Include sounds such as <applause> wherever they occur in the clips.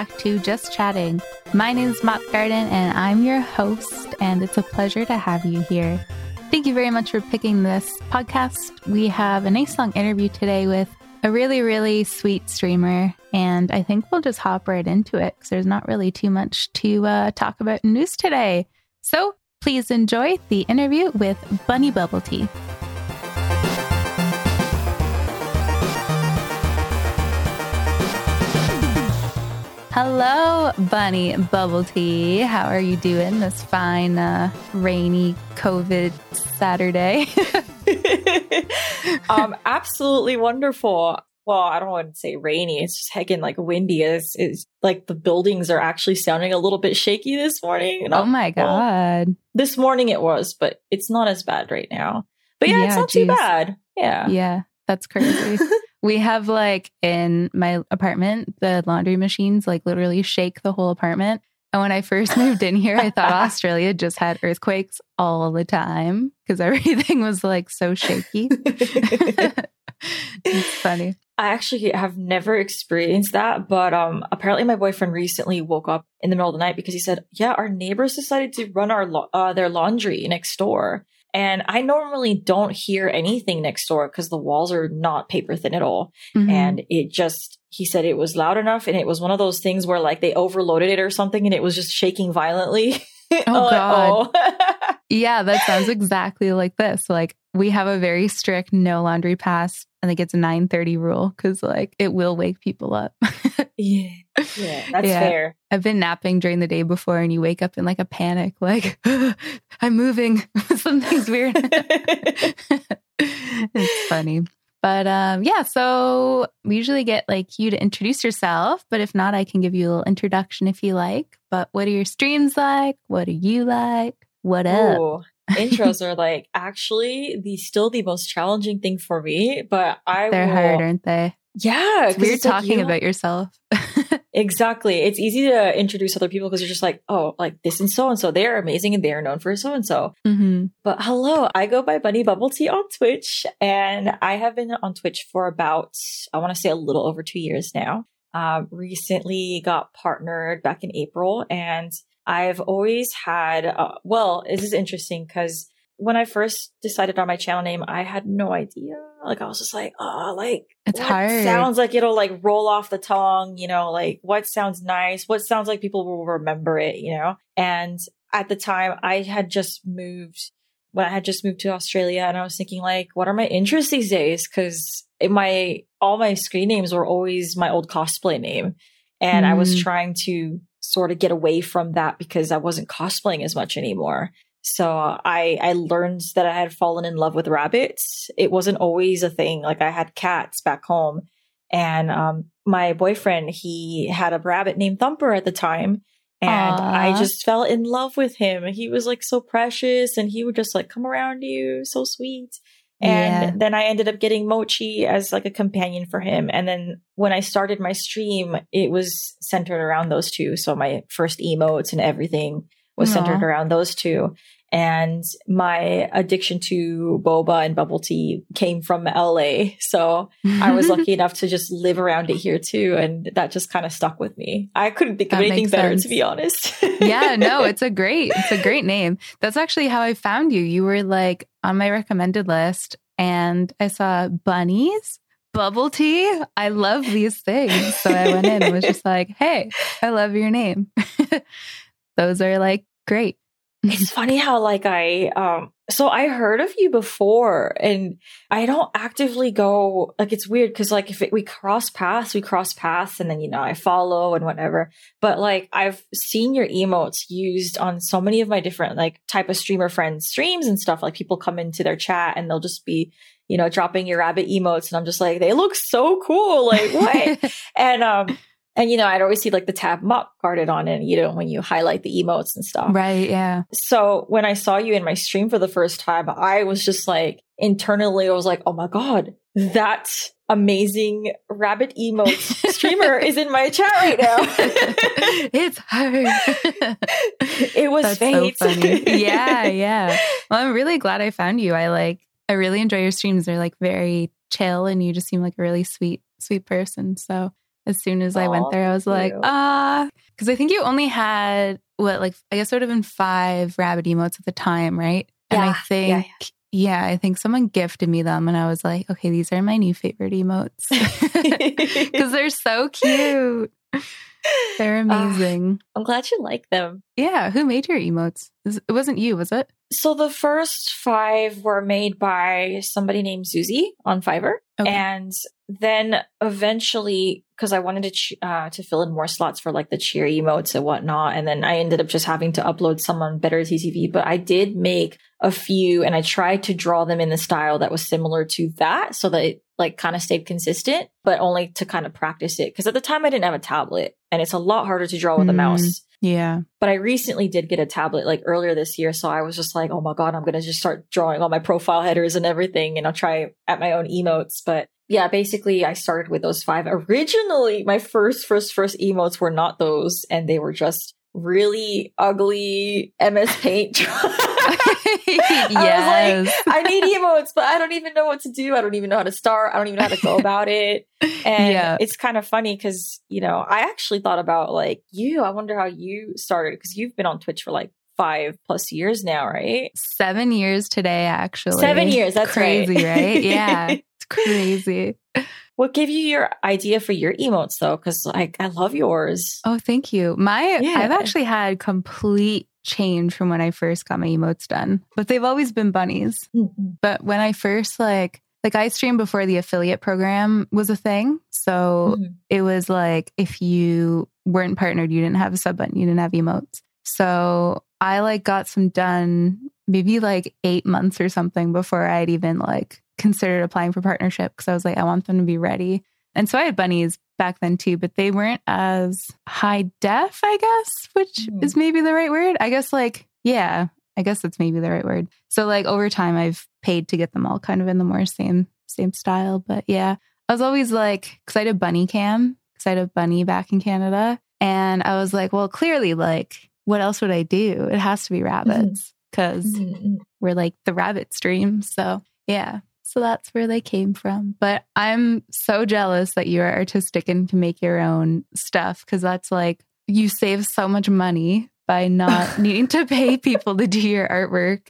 back to Just Chatting. My name is Mop Garden, and I'm your host, and it's a pleasure to have you here. Thank you very much for picking this podcast. We have a nice long interview today with a really, really sweet streamer, and I think we'll just hop right into it because there's not really too much to uh, talk about in news today. So please enjoy the interview with Bunny Bubble Tea. Hello, Bunny Bubble Tea. How are you doing this fine, uh, rainy COVID Saturday? <laughs> um, absolutely wonderful. Well, I don't want to say rainy. It's just heckin' like windy. It's, it's like the buildings are actually sounding a little bit shaky this morning. oh my god! Well, this morning it was, but it's not as bad right now. But yeah, yeah it's not geez. too bad. Yeah, yeah, that's crazy. <laughs> We have like in my apartment, the laundry machines like literally shake the whole apartment. And when I first moved in here, I thought <laughs> Australia just had earthquakes all the time because everything was like so shaky. <laughs> it's funny. I actually have never experienced that, but um, apparently my boyfriend recently woke up in the middle of the night because he said, "Yeah, our neighbors decided to run our uh, their laundry next door." And I normally don't hear anything next door because the walls are not paper thin at all. Mm-hmm. And it just, he said it was loud enough and it was one of those things where like they overloaded it or something and it was just shaking violently. <laughs> Oh, God. oh. <laughs> yeah, that sounds exactly like this. Like we have a very strict no laundry pass I think it's a 9:30 rule cuz like it will wake people up. <laughs> yeah. Yeah, that's yeah. fair. I've been napping during the day before and you wake up in like a panic like <laughs> I'm moving. <laughs> Something's weird. <laughs> it's funny. But um yeah, so we usually get like you to introduce yourself, but if not I can give you a little introduction if you like. But what are your streams like? What are you like? What up? Ooh intros are like actually the still the most challenging thing for me, but I They're will, hard, aren't they? Yeah. It's weird it's talking like, you about yourself. <laughs> exactly. It's easy to introduce other people because you're just like, oh, like this and so and so. They're amazing and they are known for so and so. But hello, I go by Bunny Bubble Tea on Twitch and I have been on Twitch for about, I want to say a little over two years now. Um, recently got partnered back in April and I've always had, uh, well, this is interesting because when I first decided on my channel name, I had no idea. Like I was just like, oh, like it's hard. Sounds like it'll like roll off the tongue, you know, like what sounds nice, what sounds like people will remember it, you know? And at the time I had just moved when I had just moved to Australia and I was thinking like, what are my interests these days? Cause my, all my screen names were always my old cosplay name. And mm. I was mm. trying to sort of get away from that because I wasn't cosplaying as much anymore. So I I learned that I had fallen in love with rabbits. It wasn't always a thing. Like I had cats back home, and um, my boyfriend he had a rabbit named Thumper at the time, and Aww. I just fell in love with him. He was like so precious, and he would just like come around you, so sweet. And yeah. then I ended up getting Mochi as like a companion for him. And then when I started my stream, it was centered around those two. So my first emotes and everything was Aww. centered around those two. And my addiction to boba and bubble tea came from LA. So I was <laughs> lucky enough to just live around it here too. And that just kind of stuck with me. I couldn't think that of anything better, to be honest. <laughs> yeah, no, it's a great, it's a great name. That's actually how I found you. You were like on my recommended list and I saw bunnies, bubble tea. I love these things. So I went in and was just like, hey, I love your name. <laughs> Those are like great. it's funny how like I um so I heard of you before and I don't actively go like it's weird cuz like if it, we cross paths we cross paths and then you know I follow and whatever but like I've seen your emotes used on so many of my different like type of streamer friends streams and stuff like people come into their chat and they'll just be you know dropping your rabbit emotes and I'm just like they look so cool like what <laughs> and um and, you know, I'd always see like the tab Mop guarded on it, you know, when you highlight the emotes and stuff. Right. Yeah. So when I saw you in my stream for the first time, I was just like, internally, I was like, oh my God, that amazing rabbit emotes <laughs> streamer is in my chat right now. <laughs> it's her. it was That's fate. So funny. Yeah. <laughs> Yeah. Well, I'm really glad I found you. I like, I really enjoy your streams. They're like very chill and you just seem like a really sweet, sweet person. So As soon as I went there, I was like, you. ah, because I think you only had what, like, I guess sort of in five rabbit emotes at the time, right? Yeah, And I think, yeah, yeah, I think someone gifted me them, and I was like, okay, these are my new favorite emotes <laughs> because they're so cute. They're <laughs> Ah. amazing. I'm glad you like them. yeah, who made your emotes? It wasn't you, was it? So the first five were made by somebody named Susie on Fiverr. Okay. And then eventually, because I wanted to ch- uh, to fill in more slots for like the cheer emotes and whatnot, and then I ended up just having to upload some on Better TTV. But I did make a few, and I tried to draw them in the style that was similar to that, so that it like kind of stayed consistent, but only to kind of practice it. Because at the time I didn't have a tablet, and it's a lot harder to draw with a Mm. mouse. Yeah. But I recently did get a tablet like earlier this year. So I was just like, oh my God, I'm going to just start drawing all my profile headers and everything. And I'll try at my own emotes. But yeah, basically I started with those five. Originally, my first, first, first emotes were not those. And they were just really ugly MS Paint. <laughs> yes. I need emotes, but I don't even know what to do. I don't even know how to start. I don't even know how to go about it. <laughs> And Yeah. it's kind of funny because, you know, I actually thought about like you. I wonder how you started because you've been on Twitch for like five plus years now, right? Seven years today, actually. Seven years. That's crazy, right. right? Yeah. <laughs> It's crazy. What gave you your idea for your emotes though? Because like I love yours. Oh, thank you. My Yeah. I've actually had complete change from when I first got my emotes done. But they've always been bunnies. Mhm. But when I first like like I streamed before the affiliate program was a thing. So Mhm. it was like if you weren't partnered, you didn't have a sub button, you didn't have emotes. So I like got some done maybe like eight months or something before I'd even like considered applying for partnership because I was like, I want them to be ready. And so I had bunnies back then too, but they weren't as high def, I guess, which Mhm. is maybe the right word. I guess like, yeah, I guess that's maybe the right word. So like over time I've paid to get them all kind of in the more same same style. But yeah, I was always like, because I did bunny cam, because I did bunny back in Canada. And I was like, well, clearly, like, what else would I do? It has to be rabbits because Mhm. we're like the rabbit stream. So yeah. So that's where they came from. But I'm so jealous that you are artistic and can make your own stuff because that's like you save so much money by not <laughs> needing to pay people to do your artwork.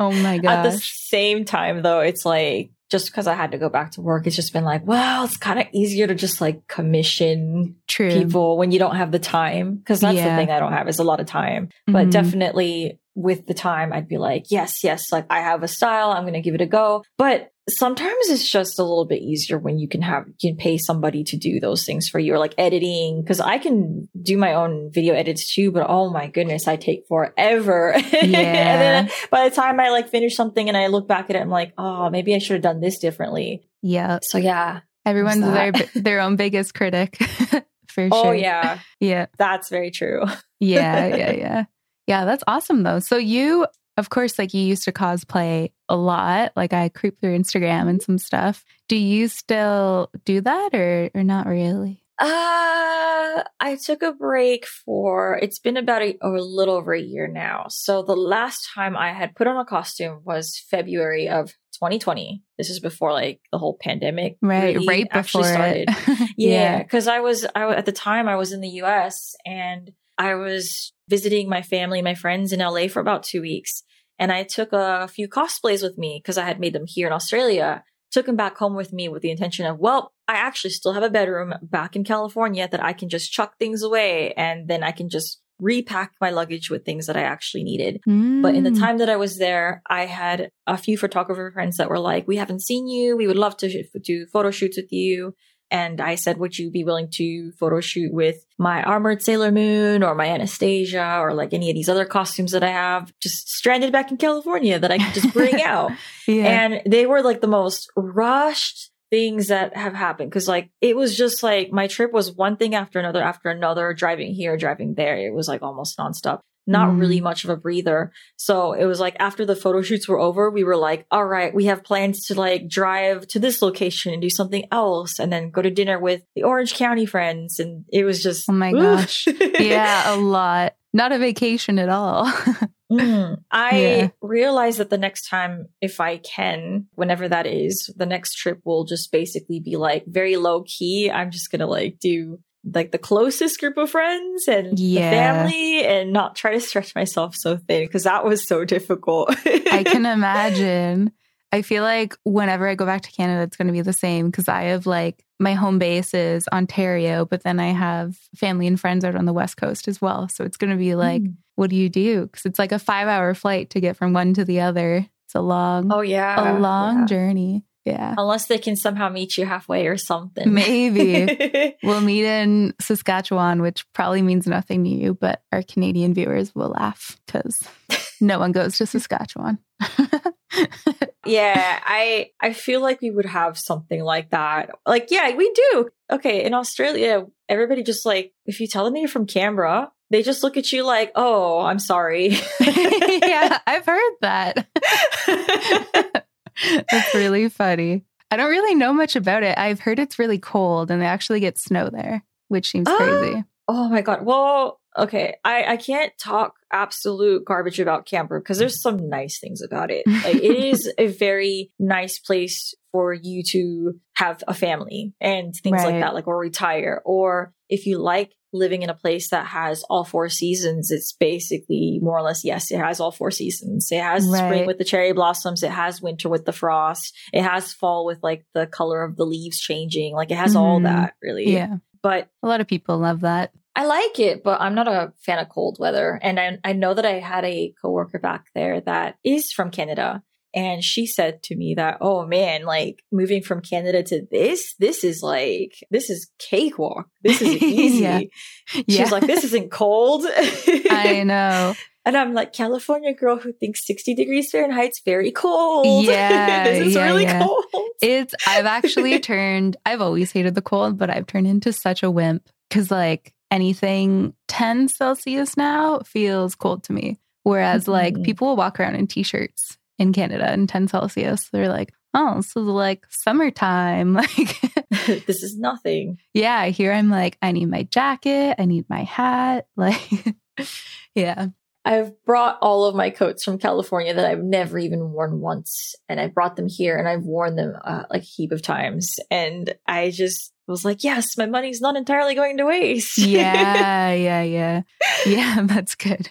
Oh my god. At the same time, though, it's like just because I had to go back to work, it's just been like, well, it's kind of easier to just like commission True. people when you don't have the time. Because that's Yeah. the thing I don't have is a lot of time. But Mhm. definitely with the time, I'd be like, yes, yes, like I have a style, I'm going to give it a go. But sometimes it's just a little bit easier when you can have, you can pay somebody to do those things for you or like editing. Cause I can do my own video edits too, but oh my goodness, I take forever. <laughs> and then by the time I like finish something and I look back at it, I'm like, oh, maybe I should have done this differently. Yeah. So yeah. Everyone's their their own biggest critic. <laughs> For sure. Oh sure. yeah. Yeah. That's very true. <laughs> Yeah. Yeah. Yeah. Yeah. That's awesome though. So you of course, like you used to cosplay a lot. Like I creep through Instagram and some stuff. Do you still do that or or not really? Uh, I took a break for, it's been about a, a little over a year now. So the last time I had put on a costume was February of 2020. This is before like the whole pandemic. Right. really right actually before started. it. <laughs> Yeah, because I was I at the time I was in the U.S. and I was visiting my family, my friends in LA for about two weeks, and I took a few cosplays with me because I had made them here in Australia. Took them back home with me with the intention of, well, I actually still have a bedroom back in California that I can just chuck things away, and then I can just repack my luggage with things that I actually needed. But in the Mm. time that I was there, I had a few photographer friends that were like, "We haven't seen you. We would love to sh- do photo shoots with you." And I said, "Would you be willing to photo shoot with my armored Sailor Moon or my Anastasia or like any of these other costumes that I have just stranded back in California that I could just bring <laughs> out?" yeah. And they were like the most rushed things that have happened. Cause like it was just like my trip was one thing after another after another, driving here, driving there. It was like almost nonstop. Not Mm. really much of a breather. So it was like after the photo shoots were over, we were like, all right, we have plans to like drive to this location and do something else and then go to dinner with the Orange County friends. And it was just, Oh my oof. gosh. yeah, a <laughs> lot. Not a vacation at all. <laughs> Mm, I yeah. realize that the next time, if I can, whenever that is, the next trip will just basically be like very low key. I'm just gonna like do like the closest group of friends and yeah. the family and not try to stretch myself so thin because that was so difficult. <laughs> I can imagine. I feel like whenever I go back to Canada, it's going to be the same because I have like my home base is Ontario, but then I have family and friends out on the West Coast as well. So it's going to be like, mm. what do you do? Because it's like a five hour flight to get from one to the other. It's a long, oh yeah, a long yeah. journey. Yeah. Unless they can somehow meet you halfway or something. Maybe. <laughs> we'll meet in Saskatchewan, which probably means nothing to you, but our Canadian viewers will laugh because no one goes to Saskatchewan. <laughs> yeah, I I feel like we would have something like that. Like, yeah, we do. Okay, in Australia, everybody just like if you tell them you're from Canberra, they just look at you like, "Oh, I'm sorry." <laughs> yeah, I've heard that. That's really funny. I don't really know much about it. I've heard it's really cold and they actually get snow there, which seems crazy. <gasps> Oh my god. Well, okay. I I can't talk absolute garbage about Canberra because there's some nice things about it. Like it is <laughs> a very nice place for you to have a family and things right. like that, like or retire. Or if you like living in a place that has all four seasons, it's basically more or less, yes, it has all four seasons. It has right. spring with the cherry blossoms. It has winter with the frost. It has fall with like the color of the leaves changing. Like it has mm-hmm. all that really. Yeah. But a lot of people love that. I like it, but I'm not a fan of cold weather. And I, I know that I had a coworker back there that is from Canada. And she said to me that, oh man, like moving from Canada to this, this is like, this is cakewalk. This is <laughs> easy. yeah. She's yeah. like, this isn't cold. <laughs> I know. <laughs> And I'm like, California girl who thinks 60 degrees Fahrenheit's very cold. Yeah. it's yeah, really yeah. cold. It's, I've actually turned, I've always hated the cold, but I've turned into such a wimp because like anything 10 Celsius now feels cold to me. Whereas mm-hmm. like people will walk around in t-shirts in Canada in 10 Celsius. They're like, oh, this is like summertime. <laughs> Like <laughs> this is nothing. Yeah. Here I'm like, I need my jacket. I need my hat. <laughs> Like, yeah. I've brought all of my coats from California that I've never even worn once. And I brought them here and I've worn them uh, like a heap of times. And I just was like, yes, my money's not entirely going to waste. <laughs> yeah. Yeah. Yeah. Yeah. <laughs> That's good.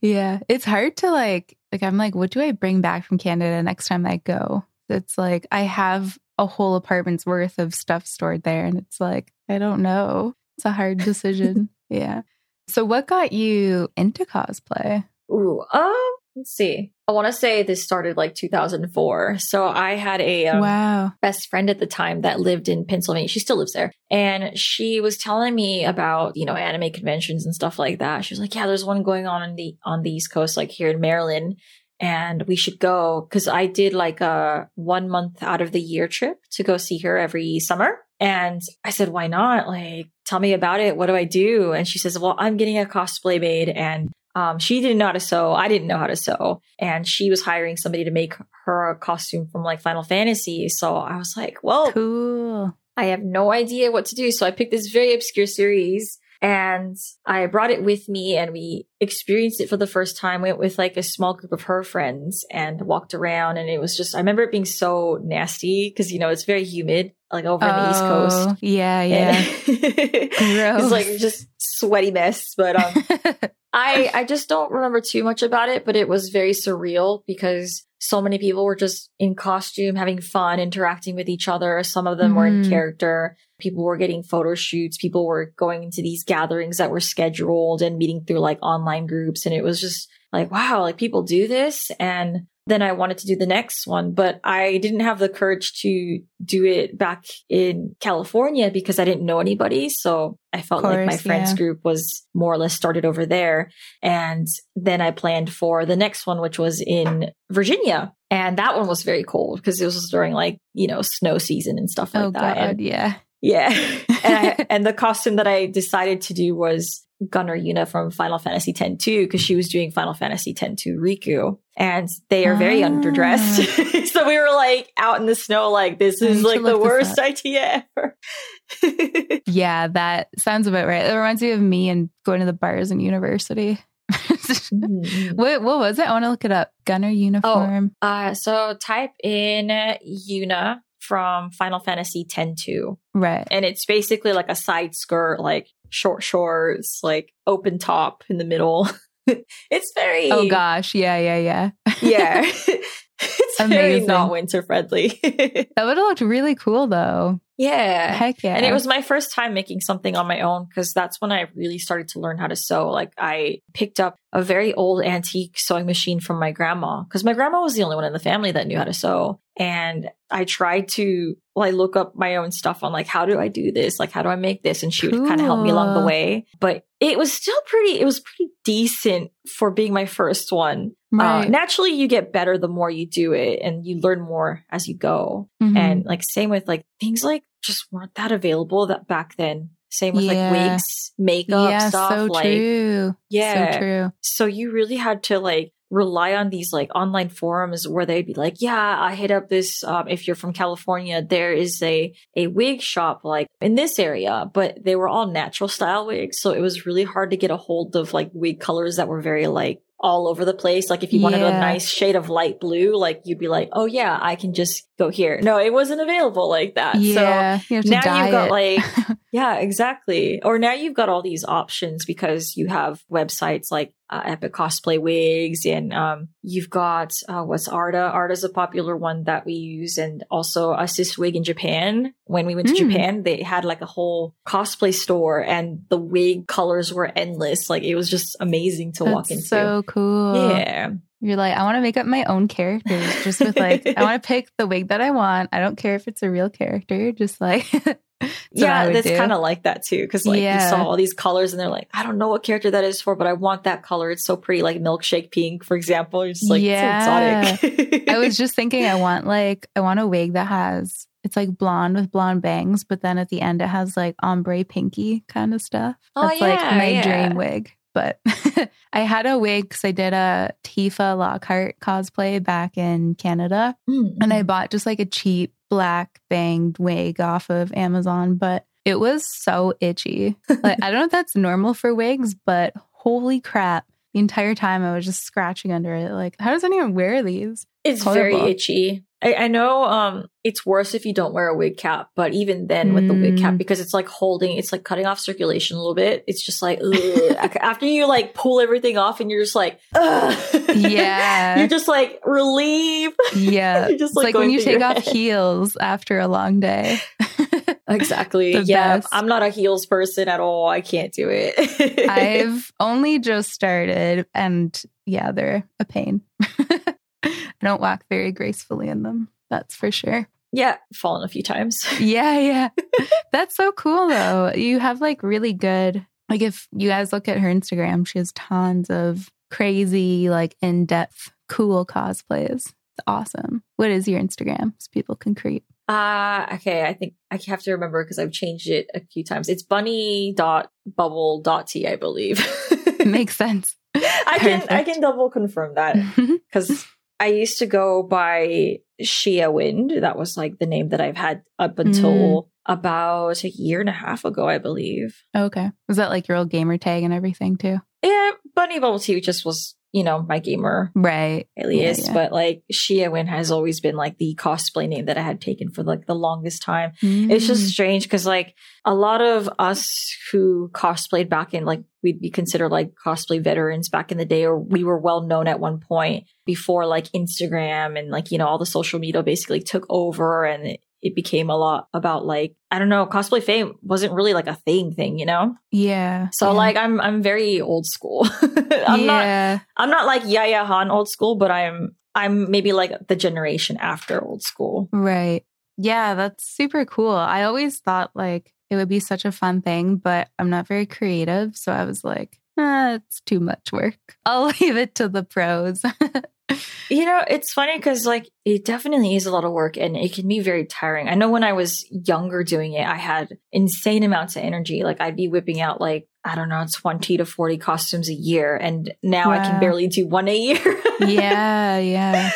Yeah. It's hard to like, like, I'm like, what do I bring back from Canada next time I go? It's like, I have a whole apartment's worth of stuff stored there. And it's like, I don't know. It's a hard decision. <laughs> yeah. So, what got you into cosplay? Ooh, um, let's see. I want to say this started like 2004. So I had a um, wow best friend at the time that lived in Pennsylvania. She still lives there, and she was telling me about you know anime conventions and stuff like that. She was like, "Yeah, there's one going on in the on the East Coast, like here in Maryland." And we should go because I did like a one month out of the year trip to go see her every summer. And I said, why not? Like, tell me about it. What do I do? And she says, well, I'm getting a cosplay made and um, she didn't know how to sew. I didn't know how to sew. And she was hiring somebody to make her a costume from like Final Fantasy. So I was like, well, cool. I have no idea what to do. So I picked this very obscure series and I brought it with me and we experienced it for the first time. Went with like a small group of her friends and walked around. And it was just, I remember it being so nasty because, you know, it's very humid, like over oh, in the East Coast. Oh, yeah, yeah. <laughs> it's like just sweaty mess. But um, <laughs> I, I just don't remember too much about it, but it was very surreal because so many people were just in costume, having fun, interacting with each other. Some of them mm-hmm. were in mm-hmm. character. People were getting photo shoots. People were going into these gatherings that were scheduled and meeting through like online groups. And it was just like, wow, like people do this. And then I wanted to do the next one, but I didn't have the courage to do it back in California because I didn't know anybody. So I felt course, like my friends yeah. group was more or less started over there. And then I planned for the next one, which was in Virginia. And that one was very cold because it was during like, you know, snow season and stuff like oh, that. God, and, yeah. Yeah. <laughs> and, I, and the costume that I decided to do was Gunner Yuna from Final Fantasy X 2 because she was doing Final Fantasy X 2 Rikku and they are very ah. underdressed. <laughs> so we were like out in the snow, like this is like the worst <laughs> idea ever. yeah, that sounds about right. It reminds me of me and going to the bars in university. Mhm. what what was it? I want to look it up. Gunner uniform. Uh, so type in uh, Yuna from Final Fantasy X-2, Right. and it's basically like a side skirt, like short shorts, like open top in the middle. <laughs> it's very Oh gosh. Yeah, yeah, yeah. <laughs> yeah. <laughs> it's very not winter friendly. <laughs> That would have looked really cool though. yeah. Heck yeah. And it was my first time making something on my own because that's when I really started to learn how to sew. Like I picked up a very old antique sewing machine from my grandma because my grandma was the only one in the family that knew how to sew. And I tried to like look up my own stuff on like how do I do this? Like how do I make this? And she would kind of help me along the way. But it was still pretty it was pretty decent for being my first one. Uh, naturally you get better the more you do it and you learn more as you go. Mhm. And like same with like things like just weren't that available that back then. Same with Yeah. like wigs, makeup yeah, stuff. so like true. yeah. So true. so you really had to like rely on these like online forums where they'd be like, yeah, I hit up this. Um, if you're from California, there is a a wig shop like in this area, but they were all natural style wigs, so it was really hard to get a hold of like wig colors that were very like all over the place. Like if you wanted a nice shade of light blue, like you'd be like, oh yeah, I can just go here. No, it wasn't available like that. So Yeah. you now you've got it. like <laughs> yeah exactly or now you've got all these options because you have websites like uh, epic cosplay wigs and um, you've got uh, what's Arda Arda's a popular one that we use and also assist wig in japan when we went to Mm. japan they had like a whole cosplay store and the wig colors were endless like it was just amazing to walk That's into so cool. yeah You're like, I want to make up my own characters just with like, I <laughs> want to pick the wig that I want. I don't care if it's a real character. Just like, <laughs> yeah, that's kind of like that too. Cause like Yeah. you saw all these colors and they're like, I don't know what character that is for, but I want that color. It's so pretty, like milkshake pink, for example. You're just like, Yeah. so exotic. <laughs> I was just thinking, I want like, I want a wig that has, it's like blonde with blonde bangs, but then at the end it has like ombre pinky kind of stuff. Oh, That's like yeah, my yeah. dream wig. But <laughs> I had a wig because I did a Tifa Lockhart cosplay back in Canada. Mm. and I bought just like a cheap black banged wig off of Amazon, but it was so itchy. <laughs> Like I don't know if that's normal for wigs, but holy crap. The entire time I was just scratching under it. Like, how does anyone wear these? it's horrible. very itchy. I, I know um it's worse if you don't wear a wig cap, but even then with the wig cap, Mm. because it's like holding, it's like cutting off circulation a little bit. It's just like <laughs> after you like pull everything off and you're just like, ugh. <laughs> Yeah. you're just like relief. Yeah. <laughs> Just, it's like, like when you take off head. heels after a long day. Exactly. Yeah. best. I'm not a heels person at all. I can't do it. I've only just started and yeah, they're a pain. I <laughs> don't walk very gracefully in them. That's for sure. yeah, fallen a few times. <laughs> Yeah, yeah. That's so cool though. You have like really good like if you guys look at her Instagram, she has tons of crazy, like in-depth, cool cosplays. It's awesome. What is your Instagram? So people can creep. Uh okay, I think I have to remember because I've changed it a few times. It's bunny dot bubble dot t, I believe. <laughs> Makes sense. I can I can double confirm that because I used to go by Shia Wind. That was like the name that I've had up until mm. about a year and a half ago, I believe. okay. Was that like your old gamer tag and everything too? Yeah, Bunny Bubble Tea just was, you know, my gamer Right. alias, Yeah, yeah. but like Shia Win has always been like the cosplay name that I had taken for like the longest time. It's Mm. just strange because like a lot of us who cosplayed back in like we'd be considered like cosplay veterans back in the day, or we were well known at one point before like Instagram and like you know all the social media basically took over and it, became a lot about like I don't know cosplay fame wasn't really like a thing thing, you know. Yeah. So yeah. like I'm I'm very old school. <laughs> I'm not. I'm not like Yaya Han old school, but I'm I'm maybe like the generation after old school. Right. Yeah, that's super cool. I always thought like it would be such a fun thing, but I'm not very creative. So I was like, ah, it's too much work. <laughs> I'll leave it to the pros. <laughs> You know, it's funny because like it definitely is a lot of work and it can be very tiring. I know when I was younger doing it, I had insane amounts of energy. Like I'd be whipping out like I don't know, 20 to 40 costumes a year, and now I can barely do one a year. <laughs> yeah, yeah.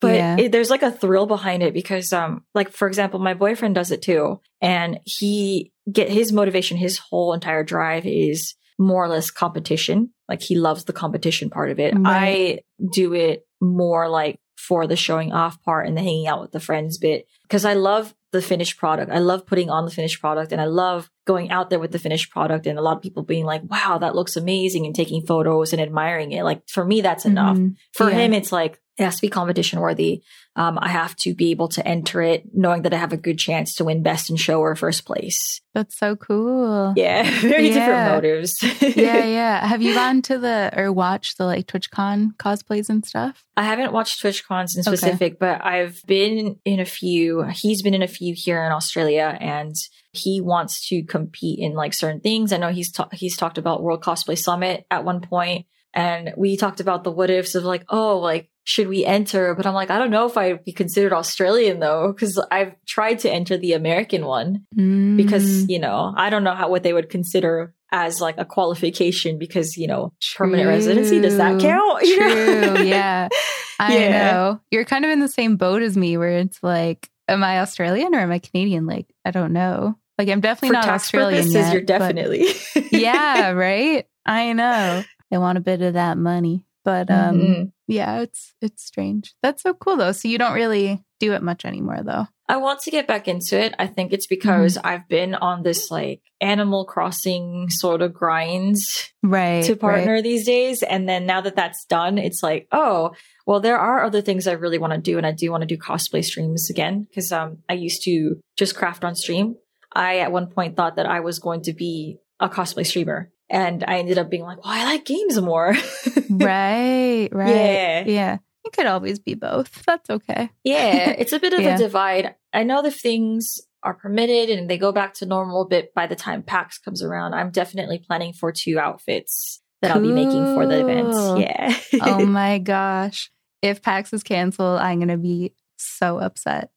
but Yeah. it, there's like a thrill behind it because um like for example my boyfriend does it too and he get his motivation his whole entire drive is more or less competition Like he loves the competition part of it. Right. I do it more like for the showing off part and the hanging out with the friends bit because I love the finished product. I love putting on the finished product and I love going out there with the finished product and a lot of people being like, wow, that looks amazing and taking photos and admiring it. Like for me, that's enough. Mhm. For Yeah. him, it's like, it has to be competition worthy. Um, I have to be able to enter it knowing that I have a good chance to win best in show or first place. That's so cool. Yeah, <laughs> very Yeah. different motives. yeah, <laughs> yeah. Have you gone to the or watched the like TwitchCon cosplays and stuff? I haven't watched Twitch cons in Okay. specific, but I've been in a few. He's been in a few here in Australia, and he wants to compete in like certain things. I know he's ta- he's talked about World Cosplay Summit at one point, and we talked about the what ifs of like, oh, like should we enter? But I'm like, I don't know if I'd be considered Australian though, because I've tried to enter the American one Mm. because you know I don't know how what they would consider as like a qualification because you know permanent residency does that count? <laughs> True, yeah. <laughs> I Yeah. know. You're kind of in the same boat as me where it's like, am I Australian or am I Canadian? Like, I don't know. Like, I'm definitely For not Australian purposes, yet. you're definitely <laughs> yeah, right? I know. They want a bit of that money. But um Mhm. yeah, it's it's strange. That's so cool though. So you don't really do it much anymore though. I want to get back into it. I think it's because I've been on this like Animal Crossing sort of grinds Right. to right. partner these days. And then now that that's done, it's like, oh, well, there are other things I really want to do. And I do want to do cosplay streams again because um, I used to just craft on stream. I at one point thought that I was going to be a cosplay streamer. And I ended up being like, well, I like games more. <laughs> Right, right. Yeah. Yeah. You could always be both. That's okay. Yeah, <laughs> it's a bit of Yeah. a divide. I know the things are permitted and they go back to normal, but by the time PAX comes around, I'm definitely planning for two outfits that I'll be making for the event. Yeah. oh <laughs> my gosh. If PAX is canceled, I'm going to be so upset.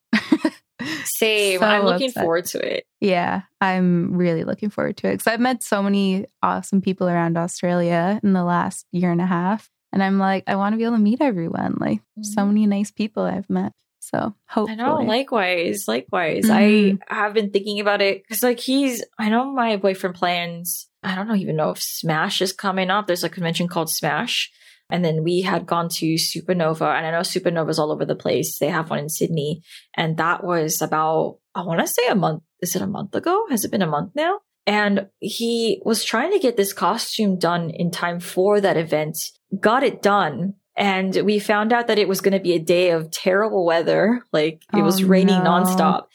Same. So I'm looking upset. forward to it. Yeah, I'm really looking forward to it because I've met so many awesome people around Australia in the last year and a half. And I'm like, I want to be able to meet everyone. Like, so Mhm. many nice people I've met. So, hopefully. I know. Likewise. Likewise. Mhm. I have been thinking about it because, like, he's, I know my boyfriend plans, I don't even know if Smash is coming up. There's a convention called Smash. And then we had gone to Supernova, and I know Supernova's all over the place. They have one in Sydney, and that was about, I want to say a month. Is it a month ago? Has it been a month now? And he was trying to get this costume done in time for that event, got it done. And we found out that it was going to be a day of terrible weather. Like it was Oh, raining no. nonstop.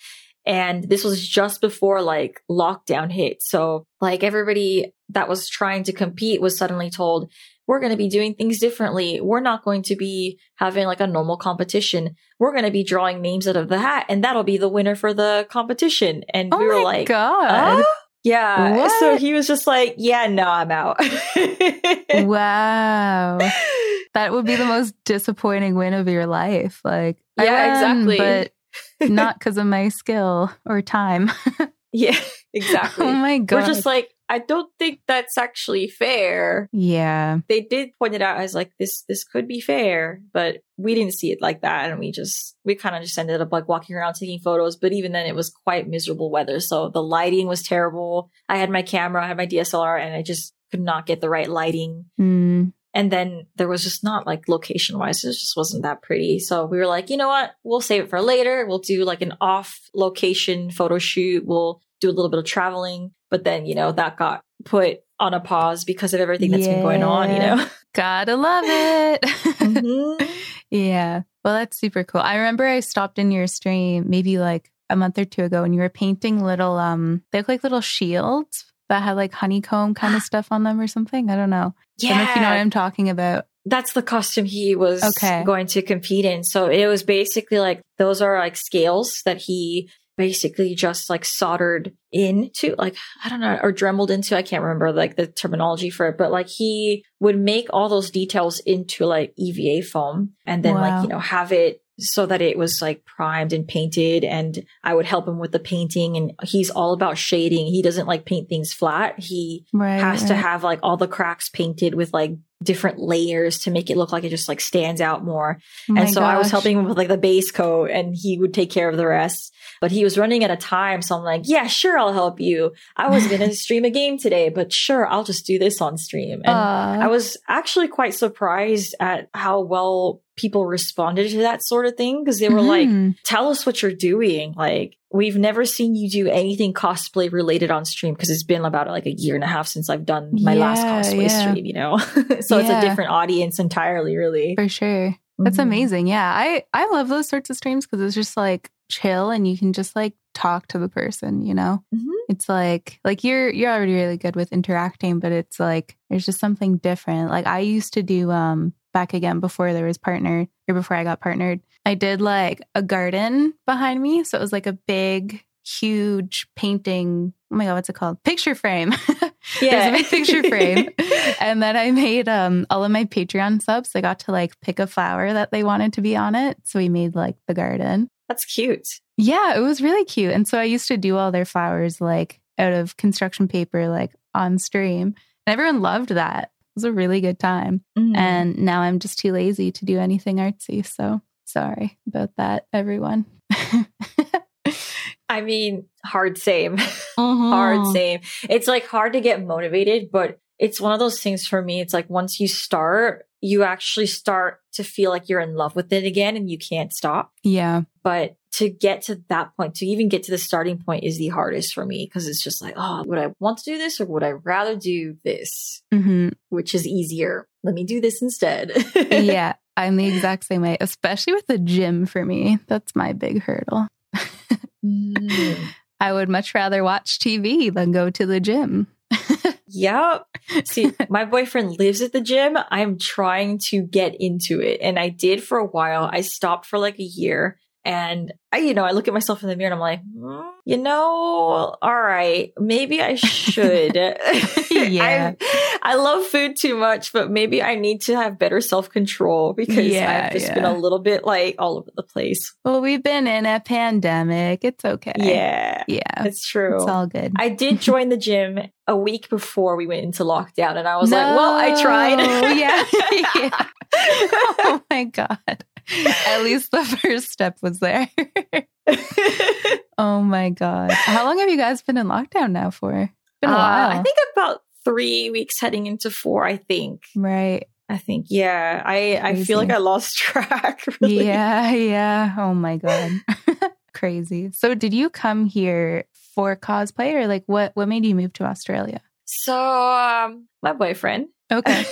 And this was just before like lockdown hit. So like everybody that was trying to compete was suddenly told, we're going to be doing things differently. We're not going to be having like a normal competition. We're going to be drawing names out of the hat and that'll be the winner for the competition. And Oh we were my like, God. "Huh?" yeah. What? So he was just like, yeah, no, I'm out. <laughs> wow. That would be the most disappointing win of your life. Like, Yeah, won, exactly. But <laughs> not because of my skill or time. yeah, <laughs> oh exactly. oh my God. We're just like, I don't think that's actually fair. yeah. They did point it out as like this this could be fair, but we didn't see it like that and we just we kind of just ended up like walking around taking photos, but even then it was quite miserable weather. So the lighting was terrible. I had my camera, I had my DSLR and I just could not get the right lighting. Mm. And then there was just not like location wise, it just wasn't that pretty. So we were like, you know what? We'll save it for later. We'll do like an off location photo shoot. We'll do a little bit of traveling. But then, you know, that got put on a pause because of everything that's been going on, you know? <laughs> Gotta love it. Mhm. <laughs> yeah. Well, that's super cool. I remember I stopped in your stream maybe like a month or two ago and you were painting little, um, they look like little shields that had like honeycomb kind of <gasps> stuff on them or something. I don't know. I don't know if you know what I'm talking about. That's the costume he was Okay. going to compete in. So it was basically like those are like scales that he basically just like soldered into like I don't know or dremeled into I can't remember like the terminology for it but like he would make all those details into like EVA foam and then Wow. like you know have it so that it was like primed and painted and I would help him with the painting and he's all about shading he doesn't like paint things flat he Right. has to have like all the cracks painted with like different layers to make it look like it just like stands out more. Oh and so I was helping him with like the base coat and he would take care of the rest. But he was running at a time. So I'm like, yeah, sure, I'll help you. I was going <laughs> to stream a game today, but sure, I'll just do this on stream. And Aw. I was actually quite surprised at how well people responded to that sort of thing because they were like, Mhm. tell us what you're doing. Like, we've never seen you do anything cosplay related on stream because it's been about like a year and a half since I've done my last cosplay yeah. stream, you know? <laughs> so it's a different audience entirely, really. for sure. That's Mhm. amazing. Yeah. I I love those sorts of streams because it's just like chill and you can just like talk to the person, you know? Mhm. It's like like you're you're already really good with interacting, but it's like there's just something different. Like I used to do um back again before there was partnered or before I got partnered. I did like a garden behind me. So it was like a big, huge painting. Oh my god, what's it called? Picture frame. <laughs> There's a big picture frame. <laughs> and then I made um all of my Patreon subs. They got to like pick a flower that they wanted to be on it. So we made like the garden. That's cute. Yeah, it was really cute. And so I used to do all their flowers like out of construction paper, like on stream. And everyone loved that. It was a really good time. Mm. And now I'm just too lazy to do anything artsy. So sorry about that, everyone. <laughs> I mean, hard same. Mm-hmm. <laughs> hard same. It's like hard to get motivated, but it's one of those things for me. It's like once you start, you actually start to feel like you're in love with it again and you can't stop. Yeah. But to get to that point, to even get to the starting point is the hardest for me because it's just like, oh, would I want to do this or would I rather do this? hmm Which is easier. Let me do this instead. <laughs> yeah. I'm the exact same way, especially with the gym for me. That's my big hurdle. Mm. <laughs> I would much rather watch TV than go to the gym. Yep. <laughs> See, my boyfriend lives at the gym. I'm trying to get into it. And I did for a while. I stopped for like a year. And I, you know, I look at myself in the mirror and I'm like, "Hmm, you know, all right, maybe I should. <laughs> Yeah. <laughs> I, I love food too much, but maybe I need to have better self control because Yeah, I've just yeah. been a little bit like all over the place. Well, we've been in a pandemic. It's okay. Yeah, Yeah. it's true. It's all good. I did <laughs> join the gym a week before we went into lockdown, and I was like, "Well, I tried." Yeah. Yeah. oh my God. At least the <laughs> first step was there. <laughs> oh my God. How long have you guys been in lockdown now for? Been a Uh, while. I think about three weeks heading into four. I think. right. I think. Yeah. I I feel like I lost <laughs> track. Really. Yeah. Yeah. Oh my God. Crazy. So did you come here for cosplay or like what, what made you move to Australia? So, um, my boyfriend. Okay.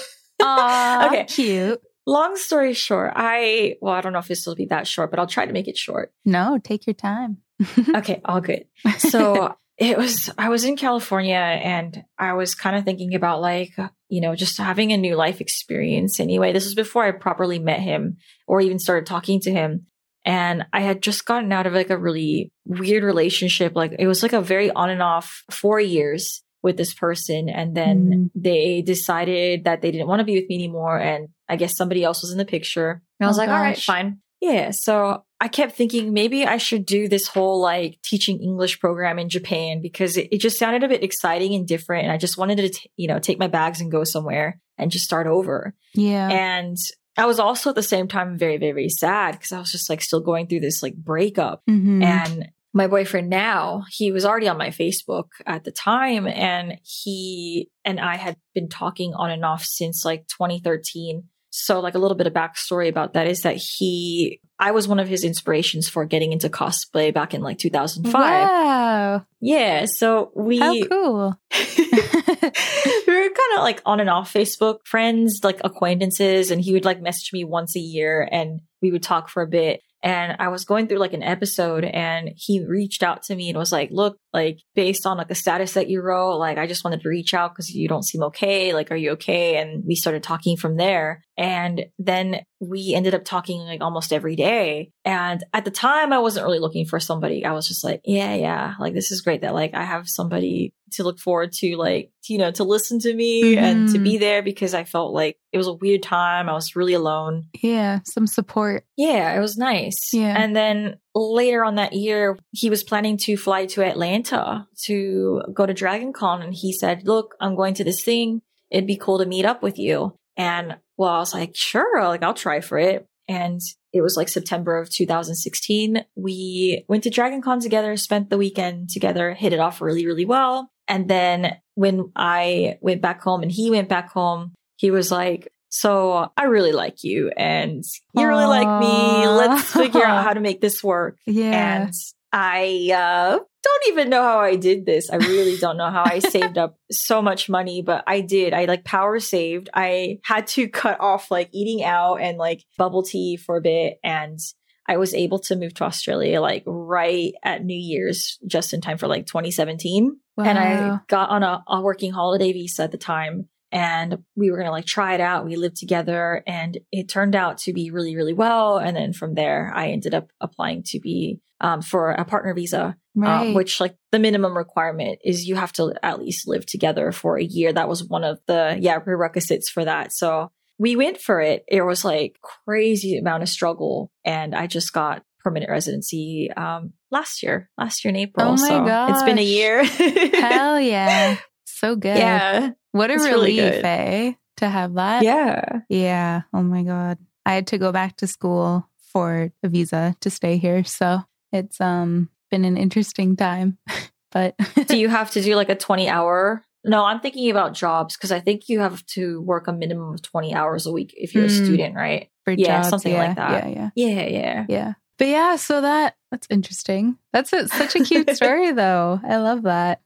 Aw, Okay. Cute. Long story short, I well, I don't know if this will be that short, but I'll try to make it short. No, take your time. <laughs> Okay, all good. So <laughs> it was I was in California and I was kind of thinking about like, you know, just having a new life experience anyway. This was before I properly met him or even started talking to him. And I had just gotten out of like a really weird relationship. Like it was like a very on and off four years with this person. And then mm-hmm. they decided that they didn't want to be with me anymore. And I guess somebody else was in the picture. And I was Oh, like, all right, fine. Yeah. So I kept thinking maybe I should do this whole like teaching English program in Japan because it, it just sounded a bit exciting and different. And I just wanted to, t- you know, take my bags and go somewhere and just start over. yeah. And I was also at the same time very, very, very sad because I was just like still going through this like breakup. Mhm. And my boyfriend now, he was already on my Facebook at the time and he and I had been talking on and off since like 2013. So like a little bit of backstory about that is that he, I was one of his inspirations for getting into cosplay back in like 2005. Wow. Yeah. So we, How cool. <laughs> we were kind of like on and off Facebook friends, like acquaintances, and he would like message me once a year and we would talk for a bit. And I was going through like an episode and he reached out to me and was like, look, like based on like the status that you wrote, like I just wanted to reach out because you don't seem okay. Like, are you okay? And we started talking from there. And then we ended up talking like almost every day. And at the time, I wasn't really looking for somebody. I was just like, yeah, yeah, like this is great that like I have somebody to look forward to, like, you know, to listen to me and to be mm-hmm. there because I felt like it was a weird time. I was really alone. Yeah. Some support. Yeah, it was nice. Yeah. And then later on that year, he was planning to fly to Atlanta to go to Dragon Con. And he said, Look, I'm going to this thing. It'd be cool to meet up with you. And well, I was like, sure, like I'll try for it. And it was like September of 2016. We went to Dragon Con together, spent the weekend together, hit it off really, really well. And then when I went back home and he went back home, he was like, so I really like you and you really like me. Let's figure out <laughs> how to make this work. Yeah. And I uh, don't even know how I did this. I really don't know how I <laughs> saved up so much money, but I did. I like power saved. I had to <laughs> cut off like eating out and like bubble tea for a bit. And I was able to move to Australia like right at New Year's, just in time for like 2017. Wow. And I got on a, a working holiday visa at the time and we were going to like try it out. We lived together and it turned out to be really, really well. And then from there, I ended up applying to be um, for a partner visa, right. uh, which like the minimum requirement is you have to at least live together for a year. That was one of the, yeah, prerequisites for that. So we went for it. It was like crazy amount of struggle. And I just got permanent residency um, last year, last year in April. Oh my so it's been a year. <laughs> Hell yeah. So good. yeah. What a It's relief, good. eh? To have that. Yeah. Yeah. Oh my God. I had to go back to school for a visa to stay here. So it's um been an interesting time. <laughs> but do you <laughs> have to do like a 20 hour? No, I'm thinking about jobs because I think you have to work a minimum of 20 hours a week if you're a Mm. student, right? for Yeah, jobs, something yeah, like that. Yeah, yeah. Yeah, yeah. Yeah. But yeah, so that that's interesting. That's a, such a cute <laughs> story though. I love that.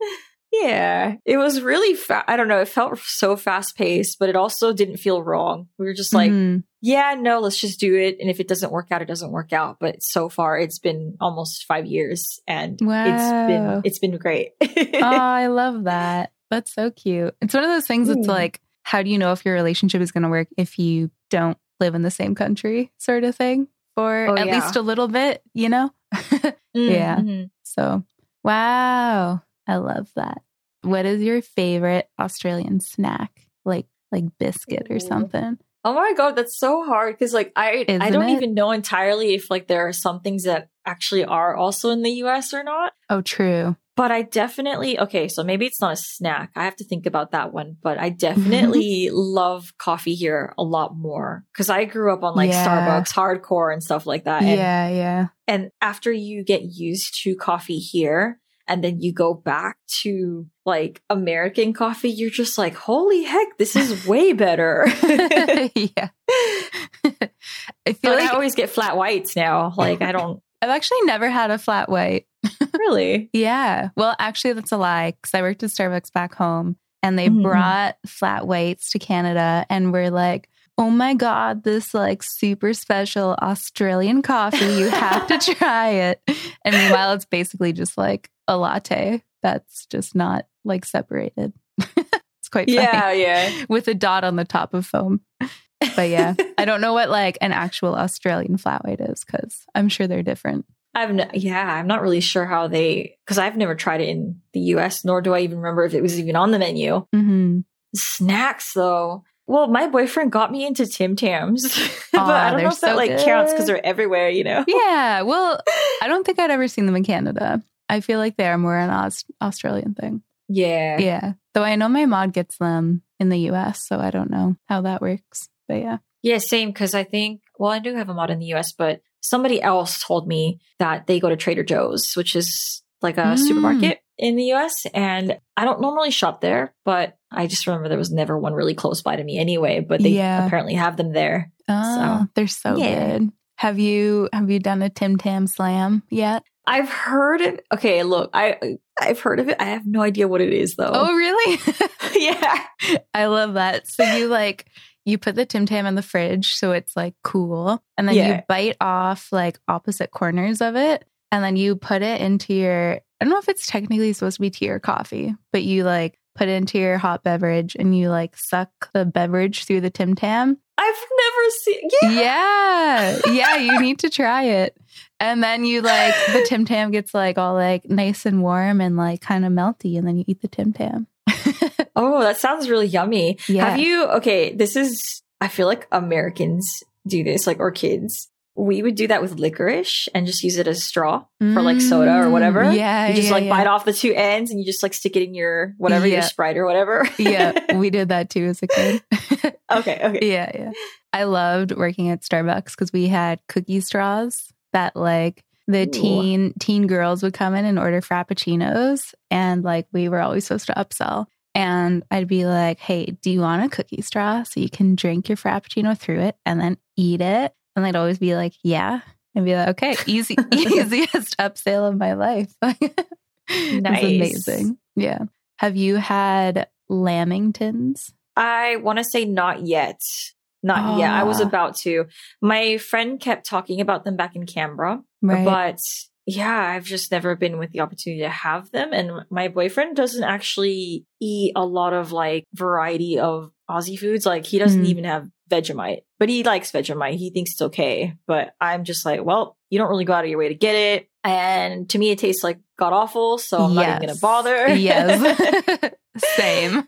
Yeah. It was really fa- I don't know, it felt so fast paced, but it also didn't feel wrong. We were just like, Mhm. yeah, no, let's just do it. And if it doesn't work out, it doesn't work out. But so far it's been almost five years and it's Wow. been it's been great. <laughs> oh, I love that. That's so cute. It's one of those things that's Mm. like, how do you know if your relationship is going to work if you don't live in the same country, sort of thing, for Oh, at yeah. least a little bit, you know? <laughs> Yeah. Mhm. so, wow. I love that. What is your favorite Australian snack? Like, like biscuit or something? Oh my god, that's so hard because like I I Isn't don't it? even know entirely if like there are some things that actually are also in the US or not. Oh, true. But I definitely okay, so maybe it's not a snack. I have to think about that one. But I definitely <laughs> love coffee here a lot more because I grew up on like Yeah. Starbucks hardcore and stuff like that. And, yeah, yeah. and after you get used to coffee here and then you go back to like American coffee, you're just like, holy heck, this is <laughs> way better. <laughs> yeah. <laughs> I feel Like, like I always get flat whites now. Like I don't I've actually never had a flat white. really. Yeah. Well, actually, that's a lie because I worked at Starbucks back home and they Mhm. brought flat whites to Canada and we're like, oh my God, this like super special Australian coffee. You have to <laughs> try it. And meanwhile, it's basically just like a latte that's just not like separated. <laughs> it's quite funny. Yeah, yeah. With a dot on the top of foam. But yeah, I don't know what like an actual Australian flat white is because I'm sure they're different. I've no, yeah, I'm not really sure how they because I've never tried it in the US, nor do I even remember if it was even on the menu. hmm Snacks though. Well, my boyfriend got me into Tim Tams, <laughs> but Aw, I don't know if that so like counts because they're everywhere, you know. <laughs> Yeah. Well, I don't think I'd ever seen them in Canada. I feel like they are more an Aus- Australian thing. Yeah. Yeah. Though I know my mod gets them in the US, so I don't know how that works. But yeah. Yeah, same. Because I think, well, I do have a mod in the US, but somebody else told me that they go to Trader Joe's, which is like a Mm. supermarket in the US. And I don't normally shop there, but I just remember there was never one really close by to me anyway. But they Yeah. apparently have them there. Oh, they're so yeah. good. Have you have you done a Tim Tam slam yet? I've heard it. Okay, look, I I've heard of it. I have no idea what it is though. Oh, really? <laughs> <laughs> yeah. I love that. So you like you put the Tim Tam in the fridge so it's like cool, and then you bite off like opposite corners of it, and then you put it into your. I don't know if it's technically supposed to be tea or coffee, but you like put into your hot beverage and you like suck the beverage through the Tim Tam. I've never seen. Yeah. Yeah, yeah, you need to try it. And then you like the Tim Tam gets like all like nice and warm and like kind of melty, and then you eat the Tim Tam. <laughs> Oh, that sounds really yummy. Yeah. Have you? Okay, this is. I feel like Americans do this, like or kids. We would do that with licorice and just use it as straw for like soda or whatever. Mm, Yeah. You just yeah, like yeah. bite off the two ends and you just like stick it in your whatever your sprite or whatever. yeah, <laughs> we did that too as a kid. <laughs> okay. Okay. yeah, yeah. I loved working at Starbucks because we had cookie straws that like the Ooh. teen teen girls would come in and order frappuccinos and like we were always supposed to upsell. And I'd be like, "Hey, do you want a cookie straw so you can drink your frappuccino through it and then eat it?" And they'd always be like, "Yeah." I'd be like, "Okay, easy, <laughs> easiest upsell of my life." <laughs> It's Nice. amazing. Yeah. Have you had Lamingtons? I want to say not yet. Not yet. I was Ah. about to. My friend kept talking about them back in Canberra, Right. but yeah, I've just never been with the opportunity to have them. And my boyfriend doesn't actually eat a lot of like variety of Aussie foods. Like he doesn't Mm. even have Vegemite, but he likes Vegemite. He thinks it's okay. But I'm just like, well, you don't really go out of your way to get it. And to me, it tastes like god awful. So I'm not even going to bother. Yes. <laughs> Same.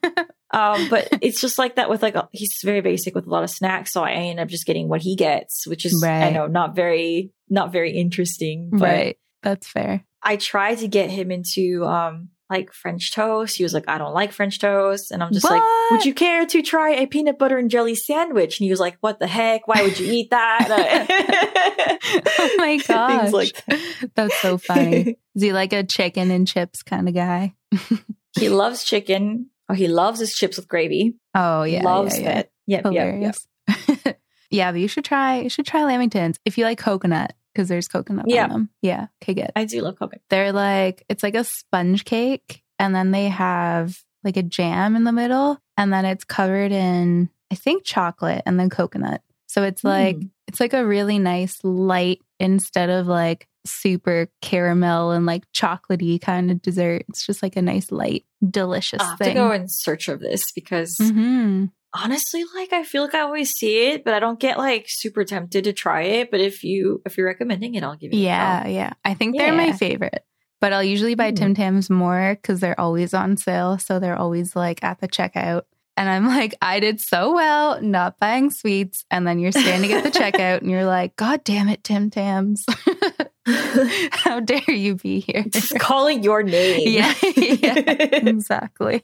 Um, but it's just like that with like a- he's very basic with a lot of snacks, so I end up just getting what he gets, which is I know not very not very interesting. But right. That's fair. I try to get him into um like French toast. He was like, I don't like French toast, and I'm just like, Would you care to try a peanut butter and jelly sandwich? And he was like, What the heck? Why would you eat that? <laughs> <laughs> oh my gosh. Things like that. That's so funny. Is he like a chicken and chips kind of guy? <laughs> he loves chicken. Oh, he loves his chips with gravy. Oh yeah. loves yeah, yeah. it. Yep, yep, yep. Yeah, but you should try you should try Lamingtons if you like coconut because there's coconut Yeah. on them. Yeah. Okay, good. I do love coconut. They're like it's like a sponge cake and then they have like a jam in the middle and then it's covered in I think chocolate and then coconut. So it's like Mm. it's like a really nice light instead of like super caramel and like chocolatey kind of dessert. It's just like a nice light delicious I'll have to go in search of this because hmm honestly like i feel like i always see it but i don't get like super tempted to try it but if you if you're recommending it i'll give it Yeah, yeah. I think they're my favorite. But I'll usually buy Hmm. Tim Tams more because they're always on sale. So they're always like at the checkout. And I'm like, I did so well not buying sweets. And then you're standing at the <laughs> checkout and you're like, God damn it, Tim Tams. <laughs> <laughs> How dare you be here? just calling your name yeah, yeah, exactly.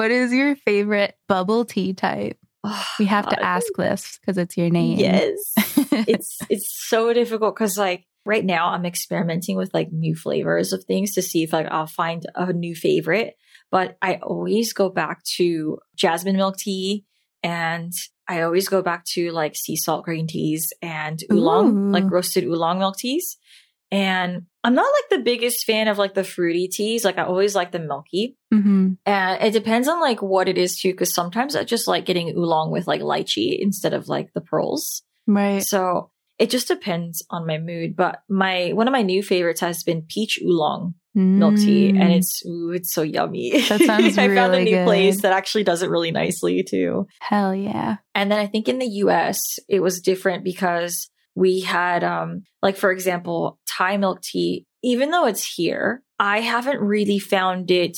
What is your favorite bubble tea type? Oh, We have to ask this because it's your name. yes <laughs> it's it's so difficult because like right now i'm experimenting with like new flavors of things to see if like i'll find a new favorite but i always go back to jasmine milk tea and i always go back to like sea salt green teas and oolong Ooh. like roasted oolong milk teas and i'm not like the biggest fan of like the fruity teas like i always like the milky hmm and it depends on like what it is too because sometimes i just like getting oolong with like lychee instead of like the pearls Right. so it just depends on my mood. But my one of my new favorites has been peach oolong milk tea, and Mm. it's ooh, it's so yummy. That sounds <laughs> I found a really new place that actually does it really nicely too. hell yeah. And then I think in the US it was different because we had um like for example Thai milk tea. Even though it's here, I haven't really found it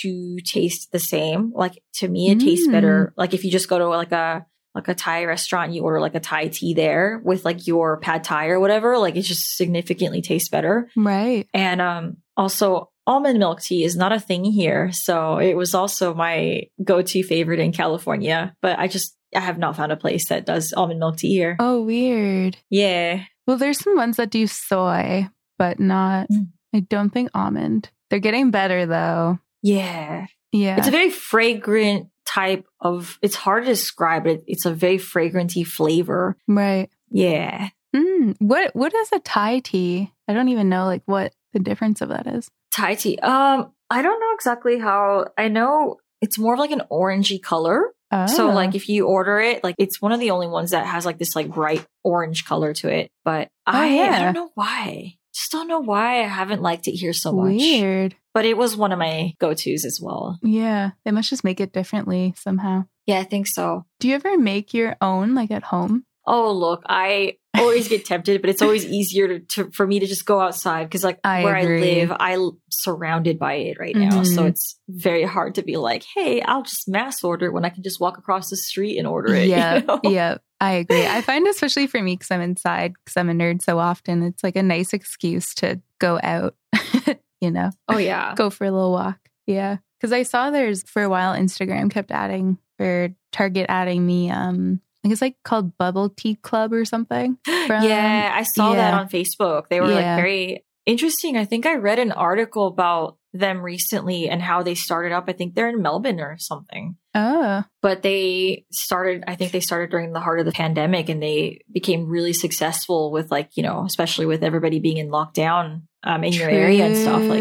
to taste the same. Like to me, it tastes Mm. better. Like if you just go to like a like a Thai restaurant, you order like a Thai tea there with like your pad Thai or whatever. Like it just significantly tastes better. Right. And um, also, almond milk tea is not a thing here. So it was also my go to favorite in California. But I just, I have not found a place that does almond milk tea here. Oh, weird. Yeah. Well, there's some ones that do soy, but not, Mm. I don't think almond. They're getting better though. Yeah. Yeah. It's a very fragrant type of, it's hard to describe it. It's a very fragranty flavor. right. Yeah. Mm. What, what is a Thai tea? I don't even know like what the difference of that is. Thai tea. Um, I don't know exactly how, I know it's more of like an orangey color. Oh. So ah. like if you order it, like it's one of the only ones that has like this like bright orange color to it. But oh, I, I Oh, yeah. don't know why. Just don't know why I haven't liked it here so much. weird. But it was one of my go-tos as well. Yeah. They must just make it differently somehow. Yeah, I think so. Do you ever make your own like at home? Oh, look, I always get tempted, but it's always easier to, to for me to just go outside because like I where agree. I live, I'm surrounded by it right now. So Mhm. it's very hard to be like, hey, I'll just mass order when I can just walk across the street and order it. <laughs> you Yeah. know? Yeah. I agree. I find, especially for me, because I'm inside, because I'm a nerd so often, it's like a nice excuse to go out, <laughs> you know? Oh, yeah. Go for a little walk. Yeah. Because I saw there's for a while, Instagram kept adding or Target adding me, um, I think it's like called Bubble Tea Club or something. <gasps> From, yeah, I saw yeah. that on Facebook. They were Yeah. like very interesting. I think I read an article about them recently and how they started up. I think they're in Melbourne or something. Oh, But they started, I think they started during the heart of the pandemic and they became really successful with like, you know, especially with everybody being in lockdown um, in your area and stuff. Like,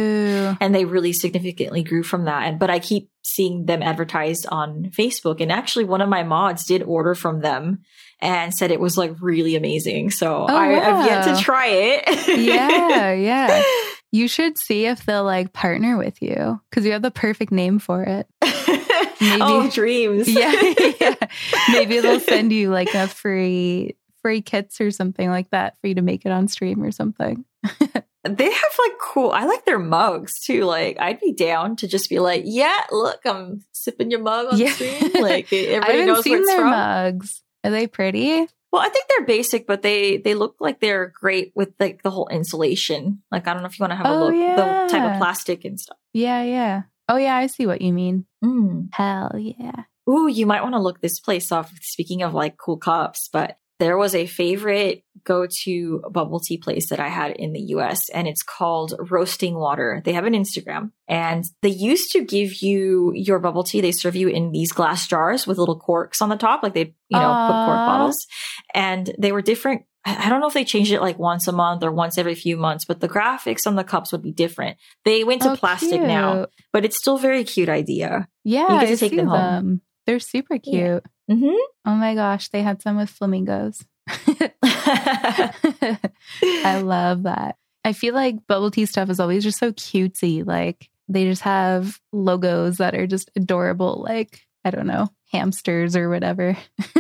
and they really significantly grew from that. And but I keep seeing them advertised on Facebook. And actually, one of my mods did order from them and said it was like really amazing. So Oh, I, I've yet to try it. yeah, <laughs> yeah. You should see if they'll like partner with you because you have the perfect name for it. <laughs> Maybe- oh, dreams. <laughs> Yeah, yeah. Maybe they'll send you like a free free kits or something like that for you to make it on stream or something. They have like cool. I like their mugs too. Like I'd be down to just be like, yeah, look, I'm sipping your mug on Yeah. stream. <laughs> Like <laughs> I everybody knows where it's their from. mugs. Are they pretty? Well, I think they're basic, but they they look like they're great with like the whole insulation. Like I don't know if you want to have a Oh, look, the type of plastic and stuff. Yeah, yeah. Oh yeah, I see what you mean. Mm. Hell yeah. Ooh, you might want to look this place up. Speaking of like cool cups, but there was a favorite go-to bubble tea place that I had in the US and it's called Roasting Water. They have an Instagram and they used to give you your bubble tea. They serve you in these glass jars with little corks on the top, like they, you know, put cork bottles. And they were different. I don't know if they changed it like once a month or once every few months, but the graphics on the cups would be different. They went to Oh, plastic now, but it's still very cute idea. Yeah, You get to I take see them home. them. They're super cute. Yeah. Hmm Oh my gosh, they had some with flamingos. <laughs> I love that. I feel like bubble tea stuff is always just so cutesy. Like they just have logos that are just adorable, like, I don't know, hamsters or whatever. <laughs>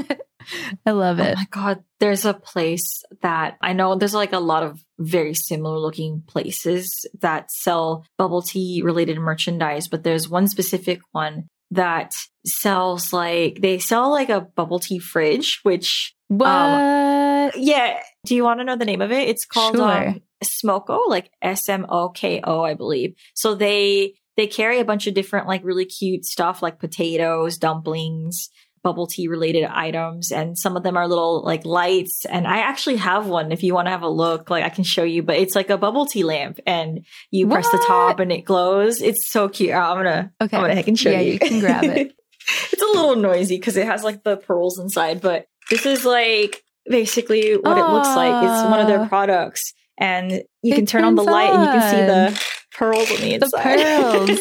I love Oh it. my god, there's a place that I know there's like a lot of very similar looking places that sell bubble tea related merchandise, but there's one specific one that sells like they sell like a bubble tea fridge, which What? yeah, do you want to know the name of it? It's called Sure. um, Smoko, like S M O K O, I believe. So they they carry a bunch of different like really cute stuff like potatoes, dumplings, bubble tea related items and some of them are little like lights. And I actually have one if you want to have a look like I can show you but it's like a bubble tea lamp and you press the top and it glows. It's so cute. I'm gonna Okay. I'm gonna I can show Yeah, you. you can grab it. <laughs> it's a little noisy because it has like the pearls inside but this is like basically what it looks like. It's one of their ah. products and you can turn on the light and you can see the pearls on the The pearls.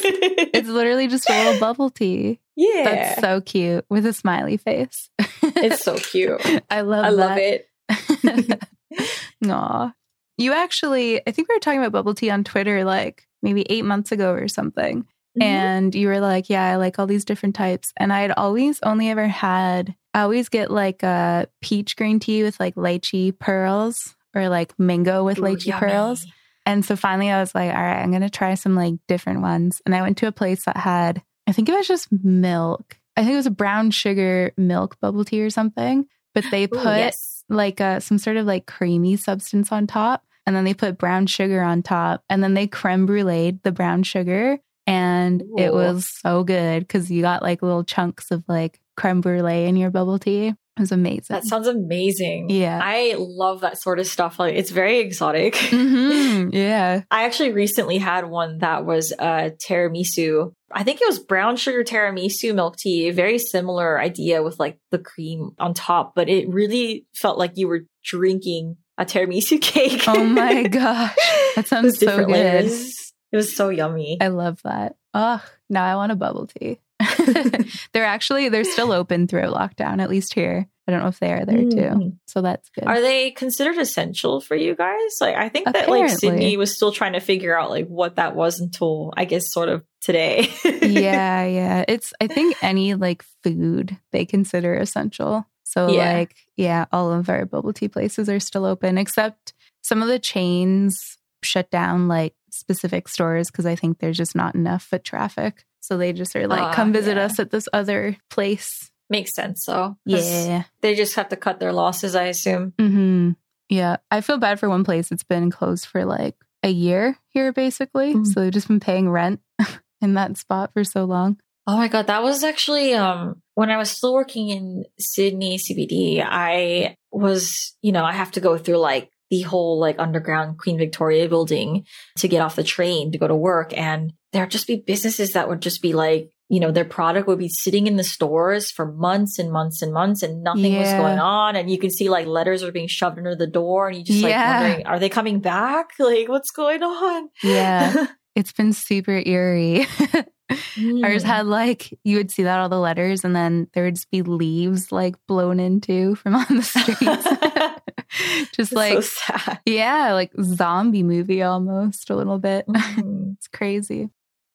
It's <laughs> literally just a little bubble tea. Yeah That's so cute with a smiley face. it's so <laughs> cute I love I love that. it <laughs> <laughs> Aw. You actually, I think we were talking about bubble tea on Twitter like maybe eight months ago or something. Mhm. And you were like, yeah, I like all these different types. And I had always only ever had, I always get like a peach green tea with like lychee pearls or like mango with Ooh, lychee yummy. pearls. And so finally I was like, all right, I'm going to try some like different ones. And I went to a place that had, I think it was just milk. I think it was a brown sugar milk bubble tea or something. But they Ooh, put yes. like uh, some sort of like creamy substance on top. And then they put brown sugar on top. And then they creme bruleed the brown sugar. And it was so good because you got like little chunks of like creme brulee in your bubble tea. It was amazing. That sounds amazing. Yeah. I love that sort of stuff. Like it's very exotic. <laughs> Mhm, Yeah. I actually recently had one that was uh tiramisu. I think it was brown sugar tiramisu milk tea. Very similar idea with like the cream on top, but it really felt like you were drinking a tiramisu <laughs> cake. Oh my <laughs> gosh. That sounds so good. layers. It was so yummy. I love that. Oh, now I want a bubble tea. <laughs> they're actually they're still open throughout lockdown, at least here. I don't know if they are there too. Mm. So that's good. Are they considered essential for you guys? Like I think that like Sydney was still trying to figure out like what that was until I guess sort of today. <laughs> yeah, yeah. It's I think any like food they consider essential. So Yeah. like yeah, all of our bubble tea places are still open except some of the chains shut down like specific stores because I think there's just not enough foot traffic. So they just are like, Ah, come visit yeah. us at this other place Makes sense, though. Yeah. They just have to cut their losses, I assume. hmm Yeah. I feel bad for one place. It's been closed for like a year here, basically. Mm. So they've just been paying rent <laughs> in that spot for so long. Oh my god, that was actually um when I was still working in Sydney CBD, I was, you know, I have to go through like the whole like underground Queen Victoria building to get off the train to go to work and there'd just be businesses that would just be like, you know, their product would be sitting in the stores for months and months and months and nothing was going on and you can see like letters are being shoved under the door and you just like Yeah. wondering, are they coming back? <laughs> Like what's going on? Yeah. <laughs> it's been super eerie. <laughs> Ours Mm. had like, you would see that all the letters, and then there would just be leaves like blown into from <laughs> on the streets. <laughs> just It's like, so sad. yeah, like zombie movie almost a little bit. Mhm. It's crazy.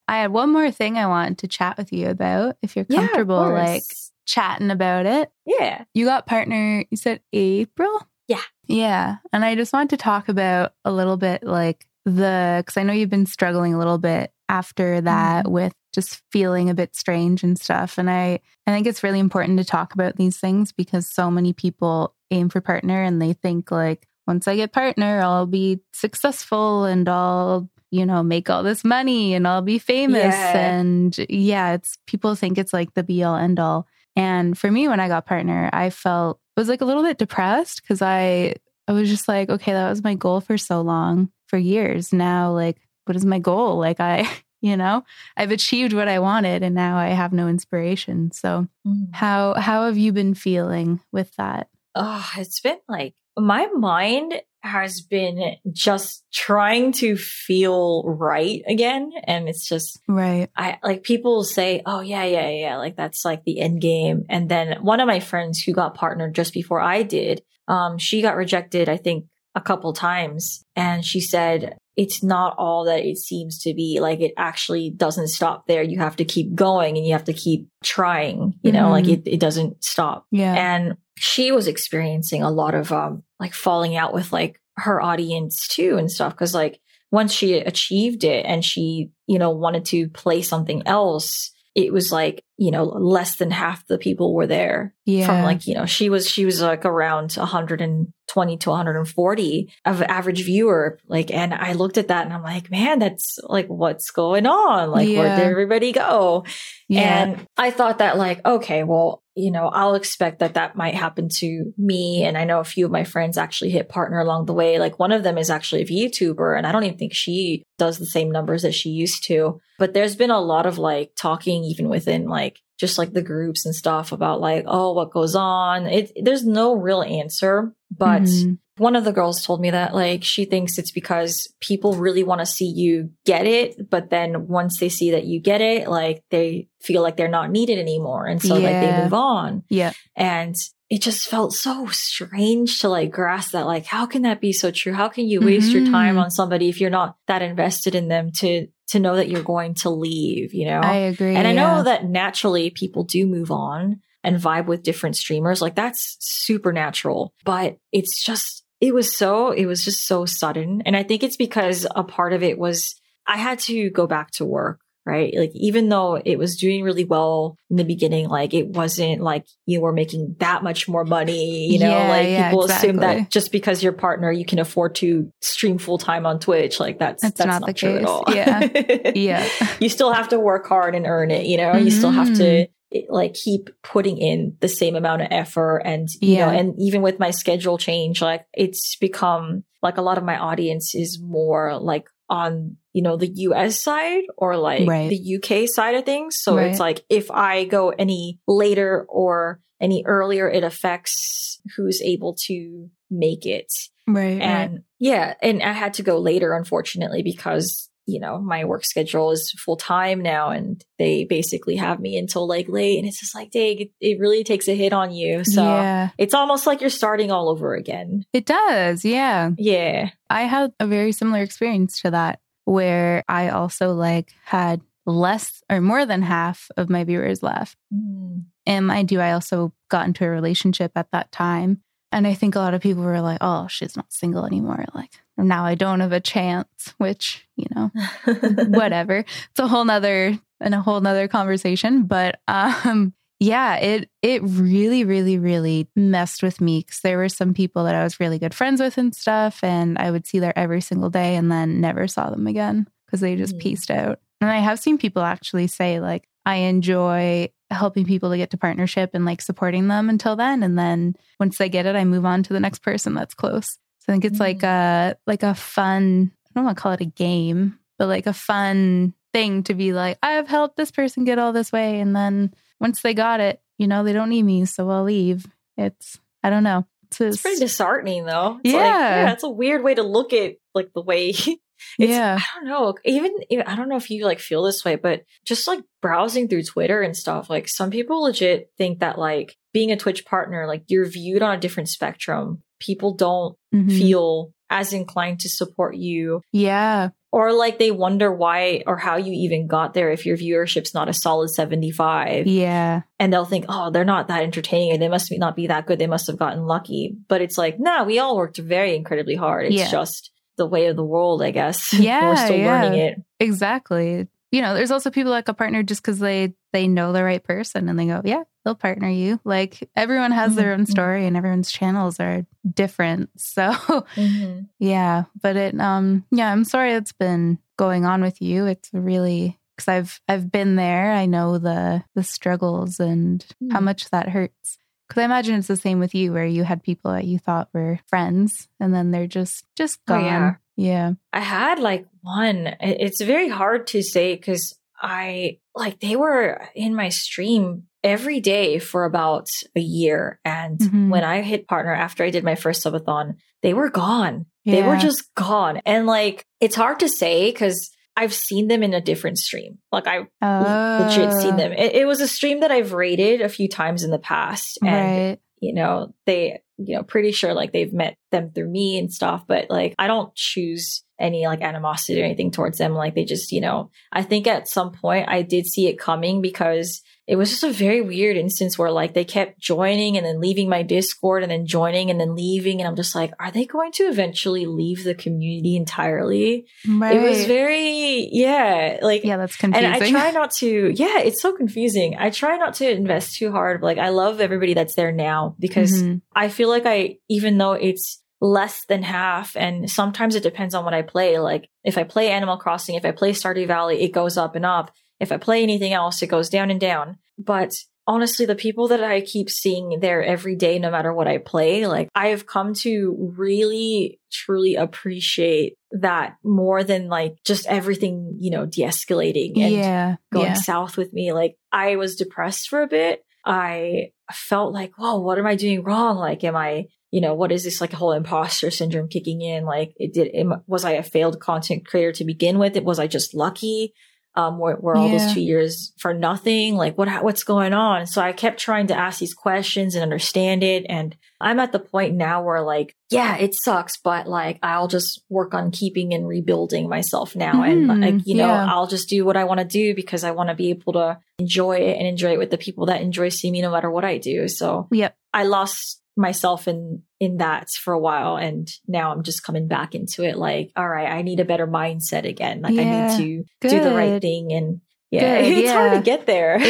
I had one more thing I wanted to chat with you about if you're Yeah, comfortable like chatting about it. yeah. You got partner, you said April? Yeah. Yeah. And I just wanted to talk about a little bit like the, because I know you've been struggling a little bit after that Mhm. with just feeling a bit strange and stuff. And I, I think it's really important to talk about these things because so many people aim for partner and they think like, once I get partner, I'll be successful and I'll, you know, make all this money and I'll be famous. Yeah. And yeah, it's people think it's like the be all end all. And for me, when I got partner, I felt was like a little bit depressed because I I was just like, okay, that was my goal for so long, for years. Now, like, what is my goal? Like I, <laughs> you know, I've achieved what I wanted and now I have no inspiration. So how how have you been feeling with that? Oh, it's been like my mind has been just trying to feel right again. And it's just, Right. I like people say, oh, yeah, yeah, yeah. Like that's like the end game. And then one of my friends who got partnered just before I did, um, she got rejected, I think, a couple times. And she said, it's not all that it seems to be. Like it actually doesn't stop there. You have to keep going and you have to keep trying, you know, Mhm. like it, it doesn't stop. Yeah. And she was experiencing a lot of, um, like falling out with like her audience too and stuff. Cause like once she achieved it and she, you know, wanted to play something else, it was like, you know, less than half the people were there yeah. from like, you know, she was, she was like around 120 to 140 of average viewer. Like, and I looked at that and I'm like, man, that's like, what's going on? Like, where did everybody go? yeah. And I thought that like, okay, well, you know, I'll expect that that might happen to me. And I know a few of my friends actually hit partner along the way. Like one of them is actually a VTuber and I don't even think she does the same numbers that she used to. But there's been a lot of like talking even within like just like the groups and stuff about like, oh, what goes on? It, there's no real answer, but Mhm. one of the girls told me that like she thinks it's because people really want to see you get it but then once they see that you get it like they feel like they're not needed anymore and so like they move on Yeah. and it just felt so strange to like grasp that like how can that be so true how can you waste your time Mhm. on somebody if you're not that invested in them to to know that you're going to leave you know I agree. and I know yeah. that naturally people do move on and vibe with different streamers. Like that's supernatural, but it's just, it was so, it was just so sudden. And I think it's because a part of it was I had to go back to work. Right. Like, even though it was doing really well in the beginning, like it wasn't like you were making that much more money, you know, Yeah, like yeah, people assume that just because your partner, you can afford to stream full time on Twitch. Like that's, That's that's, not not, the true at case. all. Yeah. <laughs> yeah. you still have to work hard and earn it, you know, you still have to mm-hmm. like keep putting in the same amount of effort and you know and even with my schedule change like it's become like a lot of my audience is more like on you know the US side or like Right. the UK side of things so Right. it's like if I go any later or any earlier it affects who's able to make it Right. right. and yeah, and I had to go later, unfortunately, because, you know, my work schedule is full time now and they basically have me until like late. And it's just like, dang, it, it really takes a hit on you. So yeah. it's almost like you're starting all over again. It does. Yeah. Yeah. I had a very similar experience to that where I also like had less or more than half of my viewers left. Mm. And mind you, I also got into a relationship at that time. And I think a lot of people were like, oh, she's not single anymore. Like now I don't have a chance, which, you know, <laughs> whatever. It's a whole nother and a whole nother conversation. But um yeah, it it really, really, really messed with me because there were some people that I was really good friends with and stuff, and I would see there every single day and then never saw them again because they just mm. pieced out. And I have seen people actually say like, I enjoy helping people to get to partnership and like supporting them until then, and then once they get it, I move on to the next person that's close. So I think it's mm. like a like a fun. I don't want to call it a game, but like a fun thing to be like, I've helped this person get all this way, and then once they got it, you know, they don't need me, so I'll leave. It's I don't know. It's, it's pretty disheartening though. It's yeah. Like, yeah, it's a weird way to look at like the way <laughs> yeah. I don't know. Even, even I don't know if you like feel this way, but just like browsing through Twitter and stuff, like some people legit think that like being a Twitch partner, like you're viewed on a different spectrum. People don't mm-hmm. feel as inclined to support you. Yeah. Or like they wonder why or how you even got there if your viewership's not a solid 75 yeah. And they'll think oh they're not that entertaining or they must not be that good. They must have gotten lucky. But it's like nah we all worked very incredibly hard. It's yeah. just the way of the world i guess. <laughs> Yeah we're still yeah. learning it. Exactly you know there's also people like a partner just because they they know the right person and they go yeah they'll partner you. Like everyone has their own mm-hmm. story and everyone's channels are different. <laughs> So mm-hmm. yeah, but it um yeah, I'm sorry it's been going on with you. It's really cuz I've I've been there. I know the the struggles and mm. how much that hurts. Cuz I imagine it's the same with you where you had people that you thought were friends and then they're just just gone. Oh, yeah. yeah. I had like one. It's very hard to say cuz I like they were in my stream every day for about a year. And mm-hmm. when I hit partner after I did my first subathon, they were gone. Yeah. They were just gone. And like, it's hard to say because I've seen them in a different stream. Like I oh. legit seen them. It, it, was a stream that I've rated a few times in the past. And, right. you know, they, you know, pretty sure like they've met them through me and stuff, but like I don't choose any like animosity or anything towards them. Like they just, you know, I think at some point I did see it coming because it was just a very weird instance where like they kept joining and then leaving my Discord and then joining and then leaving. And I'm just like, are they going to eventually leave the community entirely? Right. It was very, yeah, like, yeah, that's confusing. And I try not to, yeah, it's so confusing. I try not to invest too hard. Like, I love everybody that's there now because mm-hmm. I feel like I, even though it's, less than half. And sometimes it depends on what I play. Like if I play Animal Crossing, if I play Stardew Valley, it goes up and up. If I play anything else, it goes down and down. But honestly, the people that I keep seeing there every day, no matter what I play, like I have come to really, truly appreciate that more than like just everything, you know, de escalating and yeah, going yeah. south with me. Like I was depressed for a bit. I felt like, whoa, what am I doing wrong? Like, am I, you know, what is this like a whole imposter syndrome kicking in? Like, it did, it, was I a failed content creator to begin with? It was I just lucky? Um, were, were all yeah. those two years for nothing? Like what, what's going on? So I kept trying to ask these questions and understand it. And I'm at the point now where like, yeah, it sucks, but like I'll just work on keeping and rebuilding myself now. Mm-hmm. And like, you know, yeah. I'll just do what I want to do because I want to be able to enjoy it and enjoy it with the people that enjoy seeing me no matter what I do. So yep. I lost myself in in that for a while and now I'm just coming back into it like all right I need a better mindset again like yeah, I need to good. do the right thing and yeah good, <laughs> it's yeah. hard to get there it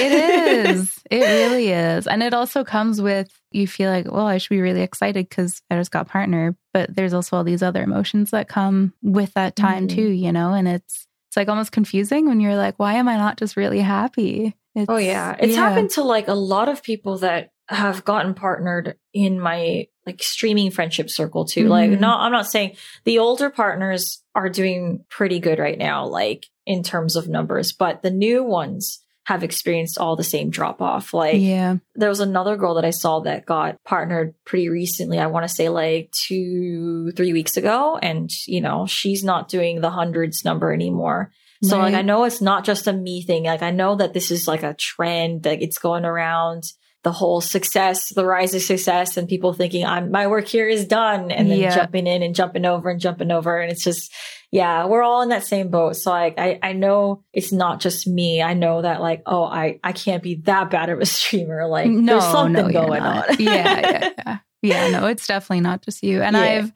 is <laughs> it really is and it also comes with you feel like well I should be really excited cuz I just got partner but there's also all these other emotions that come with that time mm-hmm. too you know and it's it's like almost confusing when you're like why am I not just really happy it's, oh yeah it's yeah. happened to like a lot of people that have gotten partnered in my like streaming friendship circle too. Mm-hmm. Like, no, I'm not saying the older partners are doing pretty good right now, like in terms of numbers, but the new ones have experienced all the same drop off. Like, yeah, there was another girl that I saw that got partnered pretty recently. I want to say like two, three weeks ago. And, you know, she's not doing the hundreds number anymore. So right. like, I know it's not just a me thing. Like, I know that this is like a trend, like it's going around the whole success, the rise of success and people thinking I'm, my work here is done and then yeah. jumping in and jumping over and jumping over. And it's just, yeah, we're all in that same boat. So like, I, I know it's not just me. I know that like, oh, I, I can't be that bad of a <laughs> streamer. Like no, there's something no, going on. yeah, <laughs> yeah, yeah. Yeah, no, it's definitely not just you. And yeah. I've,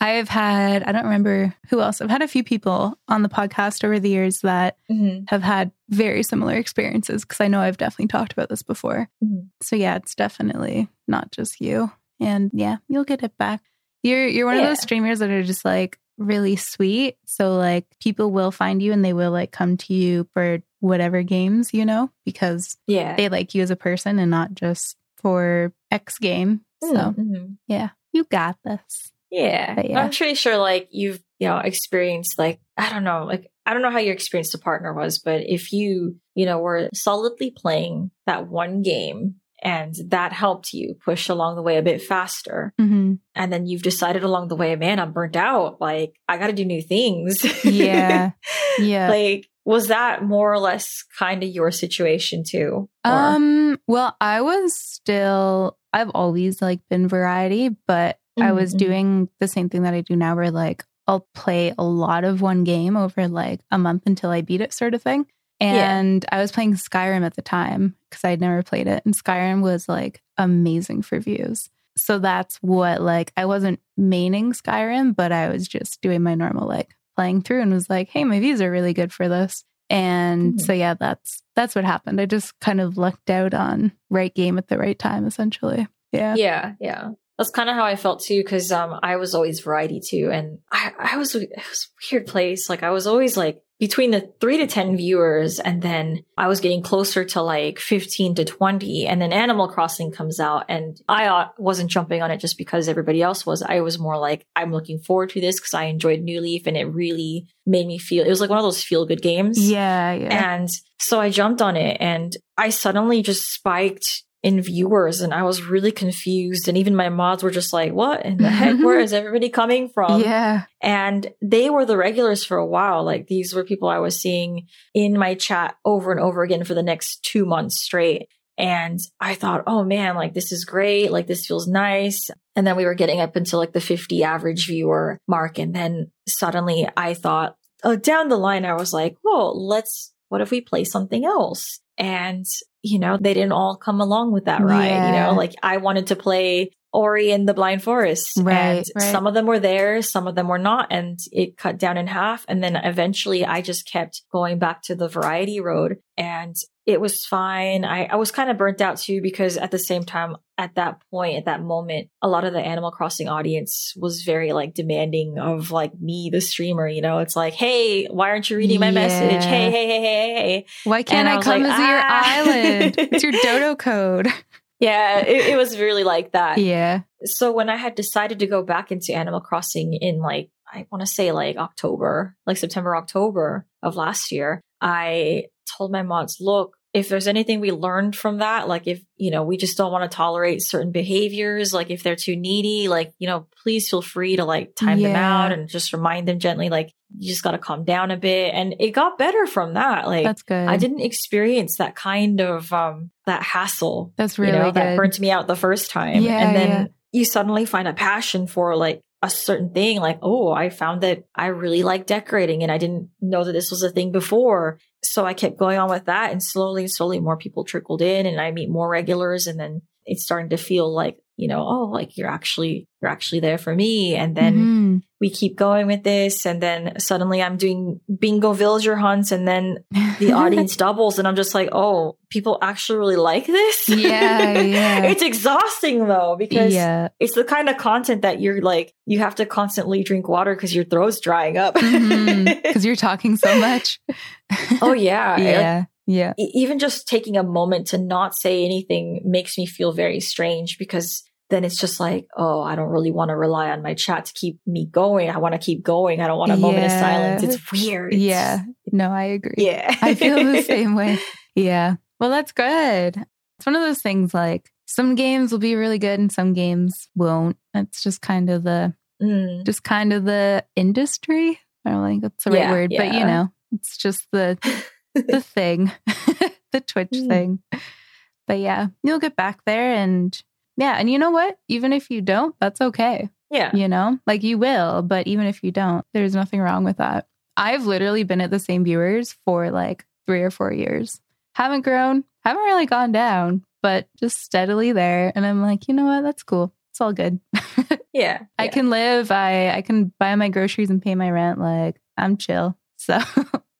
I've had, I don't remember who else, I've had a few people on the podcast over the years that Mm-hmm. have had very similar experiences because I know I've definitely talked about this before. Mhm. So yeah, it's definitely not just you. And yeah, you'll get it back. You're you're one of those streamers that are just like really sweet. So like people will find you and they will like come to you for whatever games, you know, because Yeah. they like you as a person and not just for X game. So Mhm. yeah, you got this. Yeah. Yeah. I'm pretty sure like you've, you know, experienced like, I don't know, like, I don't know how your experience to partner was, but if you, you know, were solidly playing that one game and that helped you push along the way a bit faster, hmm and then you've decided along the way, man, I'm burnt out. Like, I got to do new things. Yeah. <laughs> Yeah. like, was that more or less kind of your situation too? Or- Um, well, I was still I've always like been variety, but I was Mhm. doing the same thing that I do now where like I'll play a lot of one game over like a month until I beat it sort of thing. Yeah. And I was playing Skyrim at the time because I'd never played it and Skyrim was like amazing for views. So that's what like I wasn't maining Skyrim, but I was just doing my normal like playing through and was like, "Hey, my views are really good for this." And Mhm. so yeah, that's that's what happened. I just kind of lucked out on right game at the right time essentially. Yeah. Yeah, yeah. That's kind of how I felt too, because um, I was always variety too, and I, I was it was a weird place. Like I was always like between the three to ten viewers, and then I was getting closer to like fifteen to twenty, and then Animal Crossing comes out, and I uh, wasn't jumping on it just because everybody else was. I was more like I'm looking forward to this because I enjoyed New Leaf, and it really made me feel. It was like one of those feel good games. Yeah, yeah. And so I jumped on it and I suddenly just spiked in viewers and I was really confused. And even my mods were just like, what in the heck? Where is <laughs> everybody coming from? yeah. And they were the regulars for a while. Like these were people I was seeing in my chat over and over again for the next two months straight. And I thought, oh man, like this is great. Like this feels nice. And then we were getting up into like the 50 average viewer mark. And then suddenly I thought, oh, down the line, I was like, oh, let's, what if we play something else? And, you know, they didn't all come along with that ride. You know, like I wanted to play Ori and the Blind Forest. Right, and right. some of them were there, some of them were not. And it cut down in half. And then eventually I just kept going back to the variety road and it was fine. I, I was kind of burnt out too because at the same time, at that point, at that moment, a lot of the Animal Crossing audience was very like demanding of like me, the streamer. You know, it's like, hey, why aren't you reading my message? Hey, hey, hey, hey, hey. Why can't I I, come like, as your "Ah." island? It's your <laughs> dodo code. Yeah, it, it was really like that. yeah. so when I had decided to go back into Animal Crossing in like I want to say like October, like September, October of last year, I told my mods, look, if there's anything we learned from that, like if, you know, we just don't want to tolerate certain behaviors, like if they're too needy, like, you know, please feel free to like time them out and just remind them gently, like, you just got to calm down a bit. And it got better from that. Like, That's good. I didn't experience that kind of, um, that hassle That's really you know, that burnt me out the first time. Yeah, and then yeah. you suddenly find a passion for like a certain thing. Like, oh, I found that I really like decorating and I didn't know that this was a thing before. So I kept going on with that and slowly, slowly more people trickled in and I meet more regulars and then it's starting to feel like, you know, oh, like you're actually, you're actually there for me. And then Mhm. we keep going with this. And then suddenly I'm doing bingo villager hunts and then <laughs> the audience doubles and I'm just like, oh, people actually really like this. Yeah, <laughs> yeah. it's exhausting though because yeah. it's the kind of content that you're like you have to constantly drink water because your throat's drying up. <laughs> Because you're talking so much. oh yeah. Yeah. Yeah. even just taking a moment to not say anything makes me feel very strange because then it's just like, oh, I don't really want to rely on my chat to keep me going. I want to keep going. I don't want a moment of silence. It's weird. Yeah. No, I agree. Yeah. I feel the <laughs> same way. Yeah. Well, that's good. It's one of those things like some games will be really good and some games won't. It's just kind of the Mm. just kind of the industry. I don't think that's the right Yeah, word, but you know, it's just the <laughs> the thing, <laughs> the Twitch Mm. thing. But yeah, you'll get back there and yeah, and you know what? Even if you don't, that's okay. Yeah. You know, like you will, but even if you don't, there's nothing wrong with that. I've literally been at the same viewers for like three or four years. Haven't grown, haven't really gone down, but just steadily there. And I'm like, you know what? That's cool. it's all good. <laughs> Yeah. I can live. I I can buy my groceries and pay my rent. Like I'm chill. <laughs> So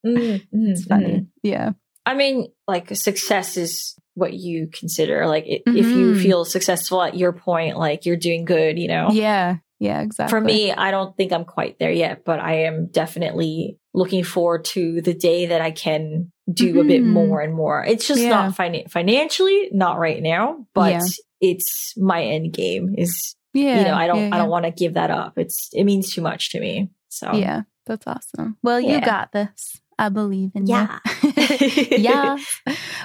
Mm, mhm, it's funny. mhm. Yeah. I mean, like success is what you consider. Like i if you Mhm. feel successful at your point, like you're doing good, you know? Yeah. Yeah. Exactly. For me, I don't think I'm quite there yet, but I am definitely looking forward to the day that I can do a bit Mhm. more and more. It's just Yeah. not finan- financially, not right now, but Yeah. it's my end game is, Yeah. you know, I don't, yeah, I don't want to give that up. It's, it means too much to me. So, yeah, That's awesome. Well, you got this. I believe in Yeah. you. <laughs> yeah.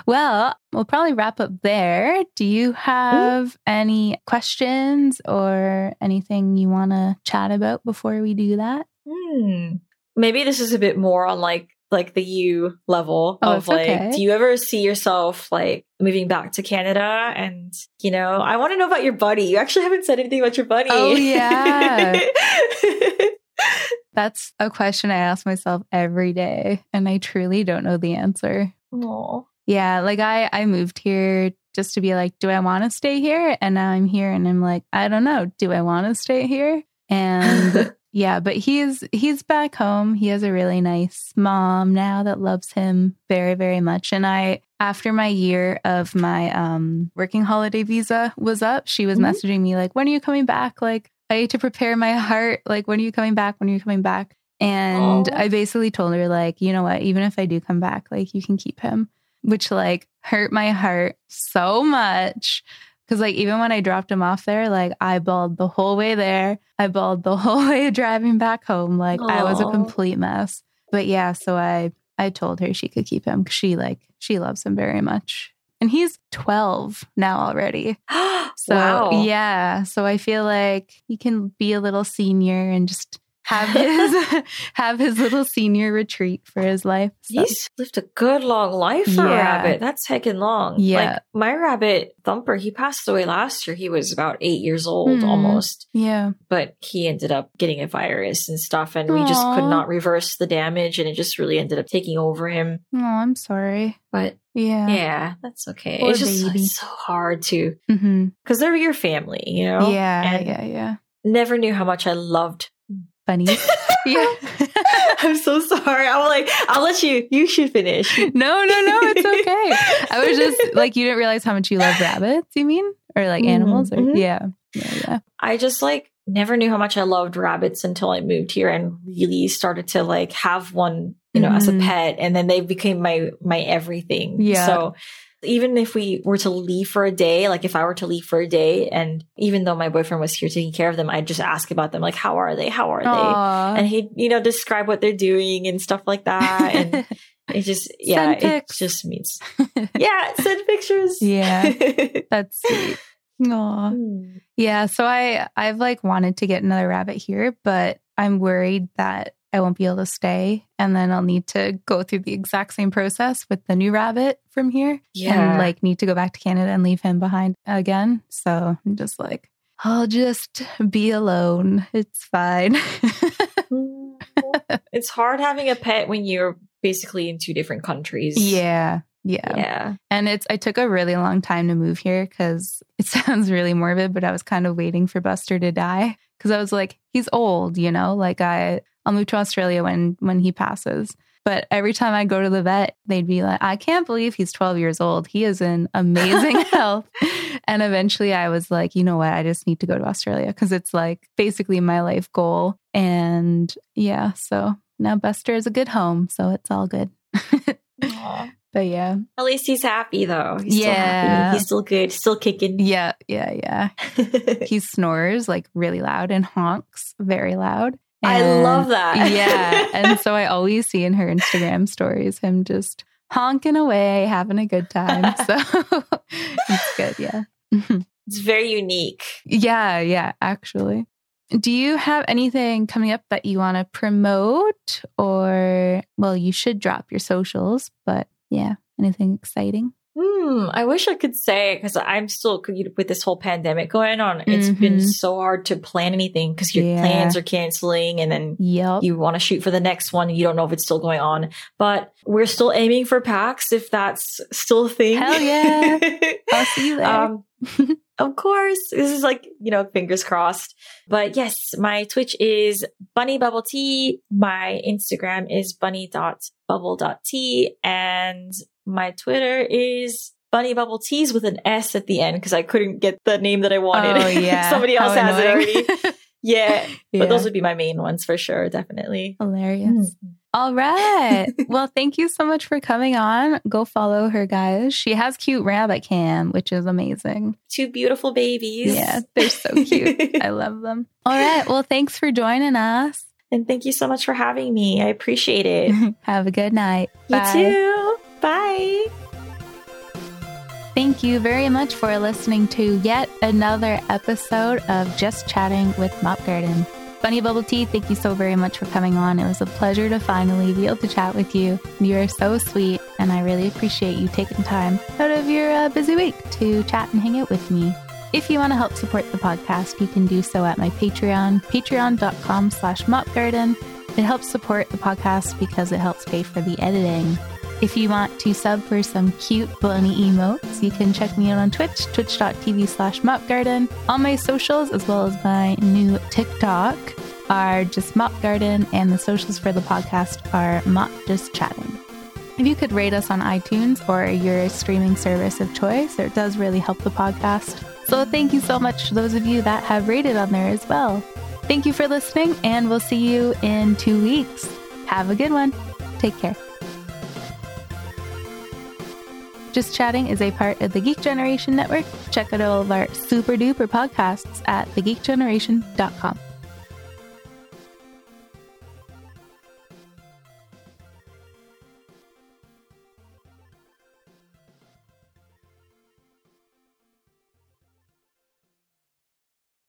Well, we'll probably wrap up there. Do you have any questions or anything you want to chat about before we do that? Hmm. Maybe this is a bit more on like like the you level Oh, of like okay. do you ever see yourself like moving back to Canada and you know I want to know about your buddy you actually haven't said anything about your buddy Oh, yeah. <laughs> That's a question I ask myself every day, and I truly don't know the answer. Aw. Yeah, like I I moved here just to be like, do I want to stay here? And now I'm here and I'm like, I don't know, do I want to stay here? And <laughs> yeah, but he's he's back home. He has a really nice mom now that loves him very very much. And I after my year of my um working holiday visa was up, she was Mhm. messaging me like, "When are you coming back?" Like I need to prepare my heart. Like, when are you coming back? When are you coming back? And Aw. I basically told her, like, you know what? Even if I do come back, like, you can keep him, which like hurt my heart so much. Cause like even when I dropped him off there, like I bawled the whole way there. I bawled the <laughs> whole way driving back home. Like I was a complete mess. But yeah, so I I told her she could keep him because she like she loves him very much. And he's 12 now already. <gasps> So wow yeah, so I feel like he can be a little senior and just have his <laughs> have his little senior retreat for his life. So, He's lived a good long life for a rabbit. That's heckin' long. Yeah. Like my rabbit Thumper, he passed away last year. He was about eight years old Hmm. almost. yeah. but he ended up getting a virus and stuff and we just could not reverse the damage and it just really ended up taking over him Oh, I'm sorry. but Yeah. yeah that's okay Poor it's just it's so hard to because they're your family you know Yeah, and yeah, yeah. never knew how much i loved Funny. <laughs> yeah. i'm so sorry i'm like i'll let you you should finish no, no, no, it's <laughs> okay. I was just like you didn't realize how much you love rabbits, you mean? Or like Mhm, animals? Or mhm. yeah. Yeah, yeah. i just like never knew how much i loved rabbits until i moved here and really started to like have one you know as a Mhm. pet and then they became my my everything Yeah. so even if we were to leave for a day like if i were to leave for a day and even though my boyfriend was here taking care of them i'd just ask about them like how are they how are they and he'd you know describe what they're doing and stuff like that and <laughs> it just yeah it just means <laughs> yeah send pictures Yeah. <laughs> That's sweet. Aw. Hmm. Yeah, so I I've like wanted to get another rabbit here, but I'm worried that I won't be able to stay and then I'll need to go through the exact same process with the new rabbit from here yeah and like need to go back to Canada and leave him behind again. So I'm just like I'll just be alone. It's fine. <laughs> It's hard having a pet when you're basically in two different countries yeah. Yeah. yeah And it's I took a really long time to move here cuz it <laughs> sounds really morbid, but I was kind of waiting for Buster to die cuz I was like he's old, you know? Like I I'll move to Australia when when he passes. But every time I go to the vet, they'd be like, I can't believe he's 12 years old. He is in amazing <laughs> health. And eventually I was like, you know what? I just need to go to Australia because it's like basically my life goal. And yeah, so now Buster is a good home. So it's all good. <laughs> But yeah. At least he's happy though. He's still Yeah. happy. He's still good. Still kicking. Yeah, yeah, yeah. <laughs> He snores like really loud and honks very loud. I love that. <laughs> yeah. And so I always see in her Instagram stories him just honking away, having a good time. <laughs> So <laughs> it's good. Yeah. it's very unique. Yeah. Yeah. Actually. Do you have anything coming up that you want to promote? Or, well, you should drop your socials, but yeah, anything exciting? Hmm, I wish I could say because I'm still with this whole pandemic going on. It's mm-hmm. been so hard to plan anything because your yeah. plans are canceling, and then yep. you want to shoot for the next one. You don't know if it's still going on, but we're still aiming for PAX if that's still a thing. Hell yeah! <laughs> I'll see you there. Um, of course, this is like you know, fingers crossed. But yes, my Twitch is Bunny Bubble Tea. My Instagram is Bunny. Bubble. bunny.bubble.tea, and my Twitter is Bunny Bubble Teas with an S at the end because I couldn't get the name that I wanted. Oh, <laughs> yeah. Somebody else How has annoying. it already. yeah, <laughs> yeah, But those would be my main ones for sure, definitely. Hilarious. Mm. All right. well, thank you so much for coming on. Go follow her, guys. She has cute rabbit cam, which is amazing. Two beautiful babies. Yeah, they're so cute. I <laughs> love them. All right. Well, thanks for joining us. And thank you so much for having me. I appreciate it. Have a good night. You Bye. too. Bye. Thank you very much for listening to yet another episode of Just Chatting with Mop Garden. Bunny Bubble Tea, thank you so very much for coming on. It was a pleasure to finally be able to chat with you. You are so sweet, and I really appreciate you taking time out of your uh, busy week to chat and hang out with me. If you want to help support the podcast, you can do so at my Patreon, patreon.com slash mopgarden. It helps support the podcast because it helps pay for the editing. If you want to sub for some cute bunny emotes, you can check me out on Twitch, twitch.tv slash mopgarden. All my socials, as well as my new TikTok, are just Mop Garden, and the socials for the podcast are Mop Just Chatting. If you could rate us on iTunes or your streaming service of choice, it does really help the podcast. So thank you so much to those of you that have rated on there as well. Thank you for listening, and we'll see you in two weeks. Have a good one. Take care. Just Chatting is a part of the Geek Generation Network. Check out all of our super duper podcasts at thegeekgeneration.com.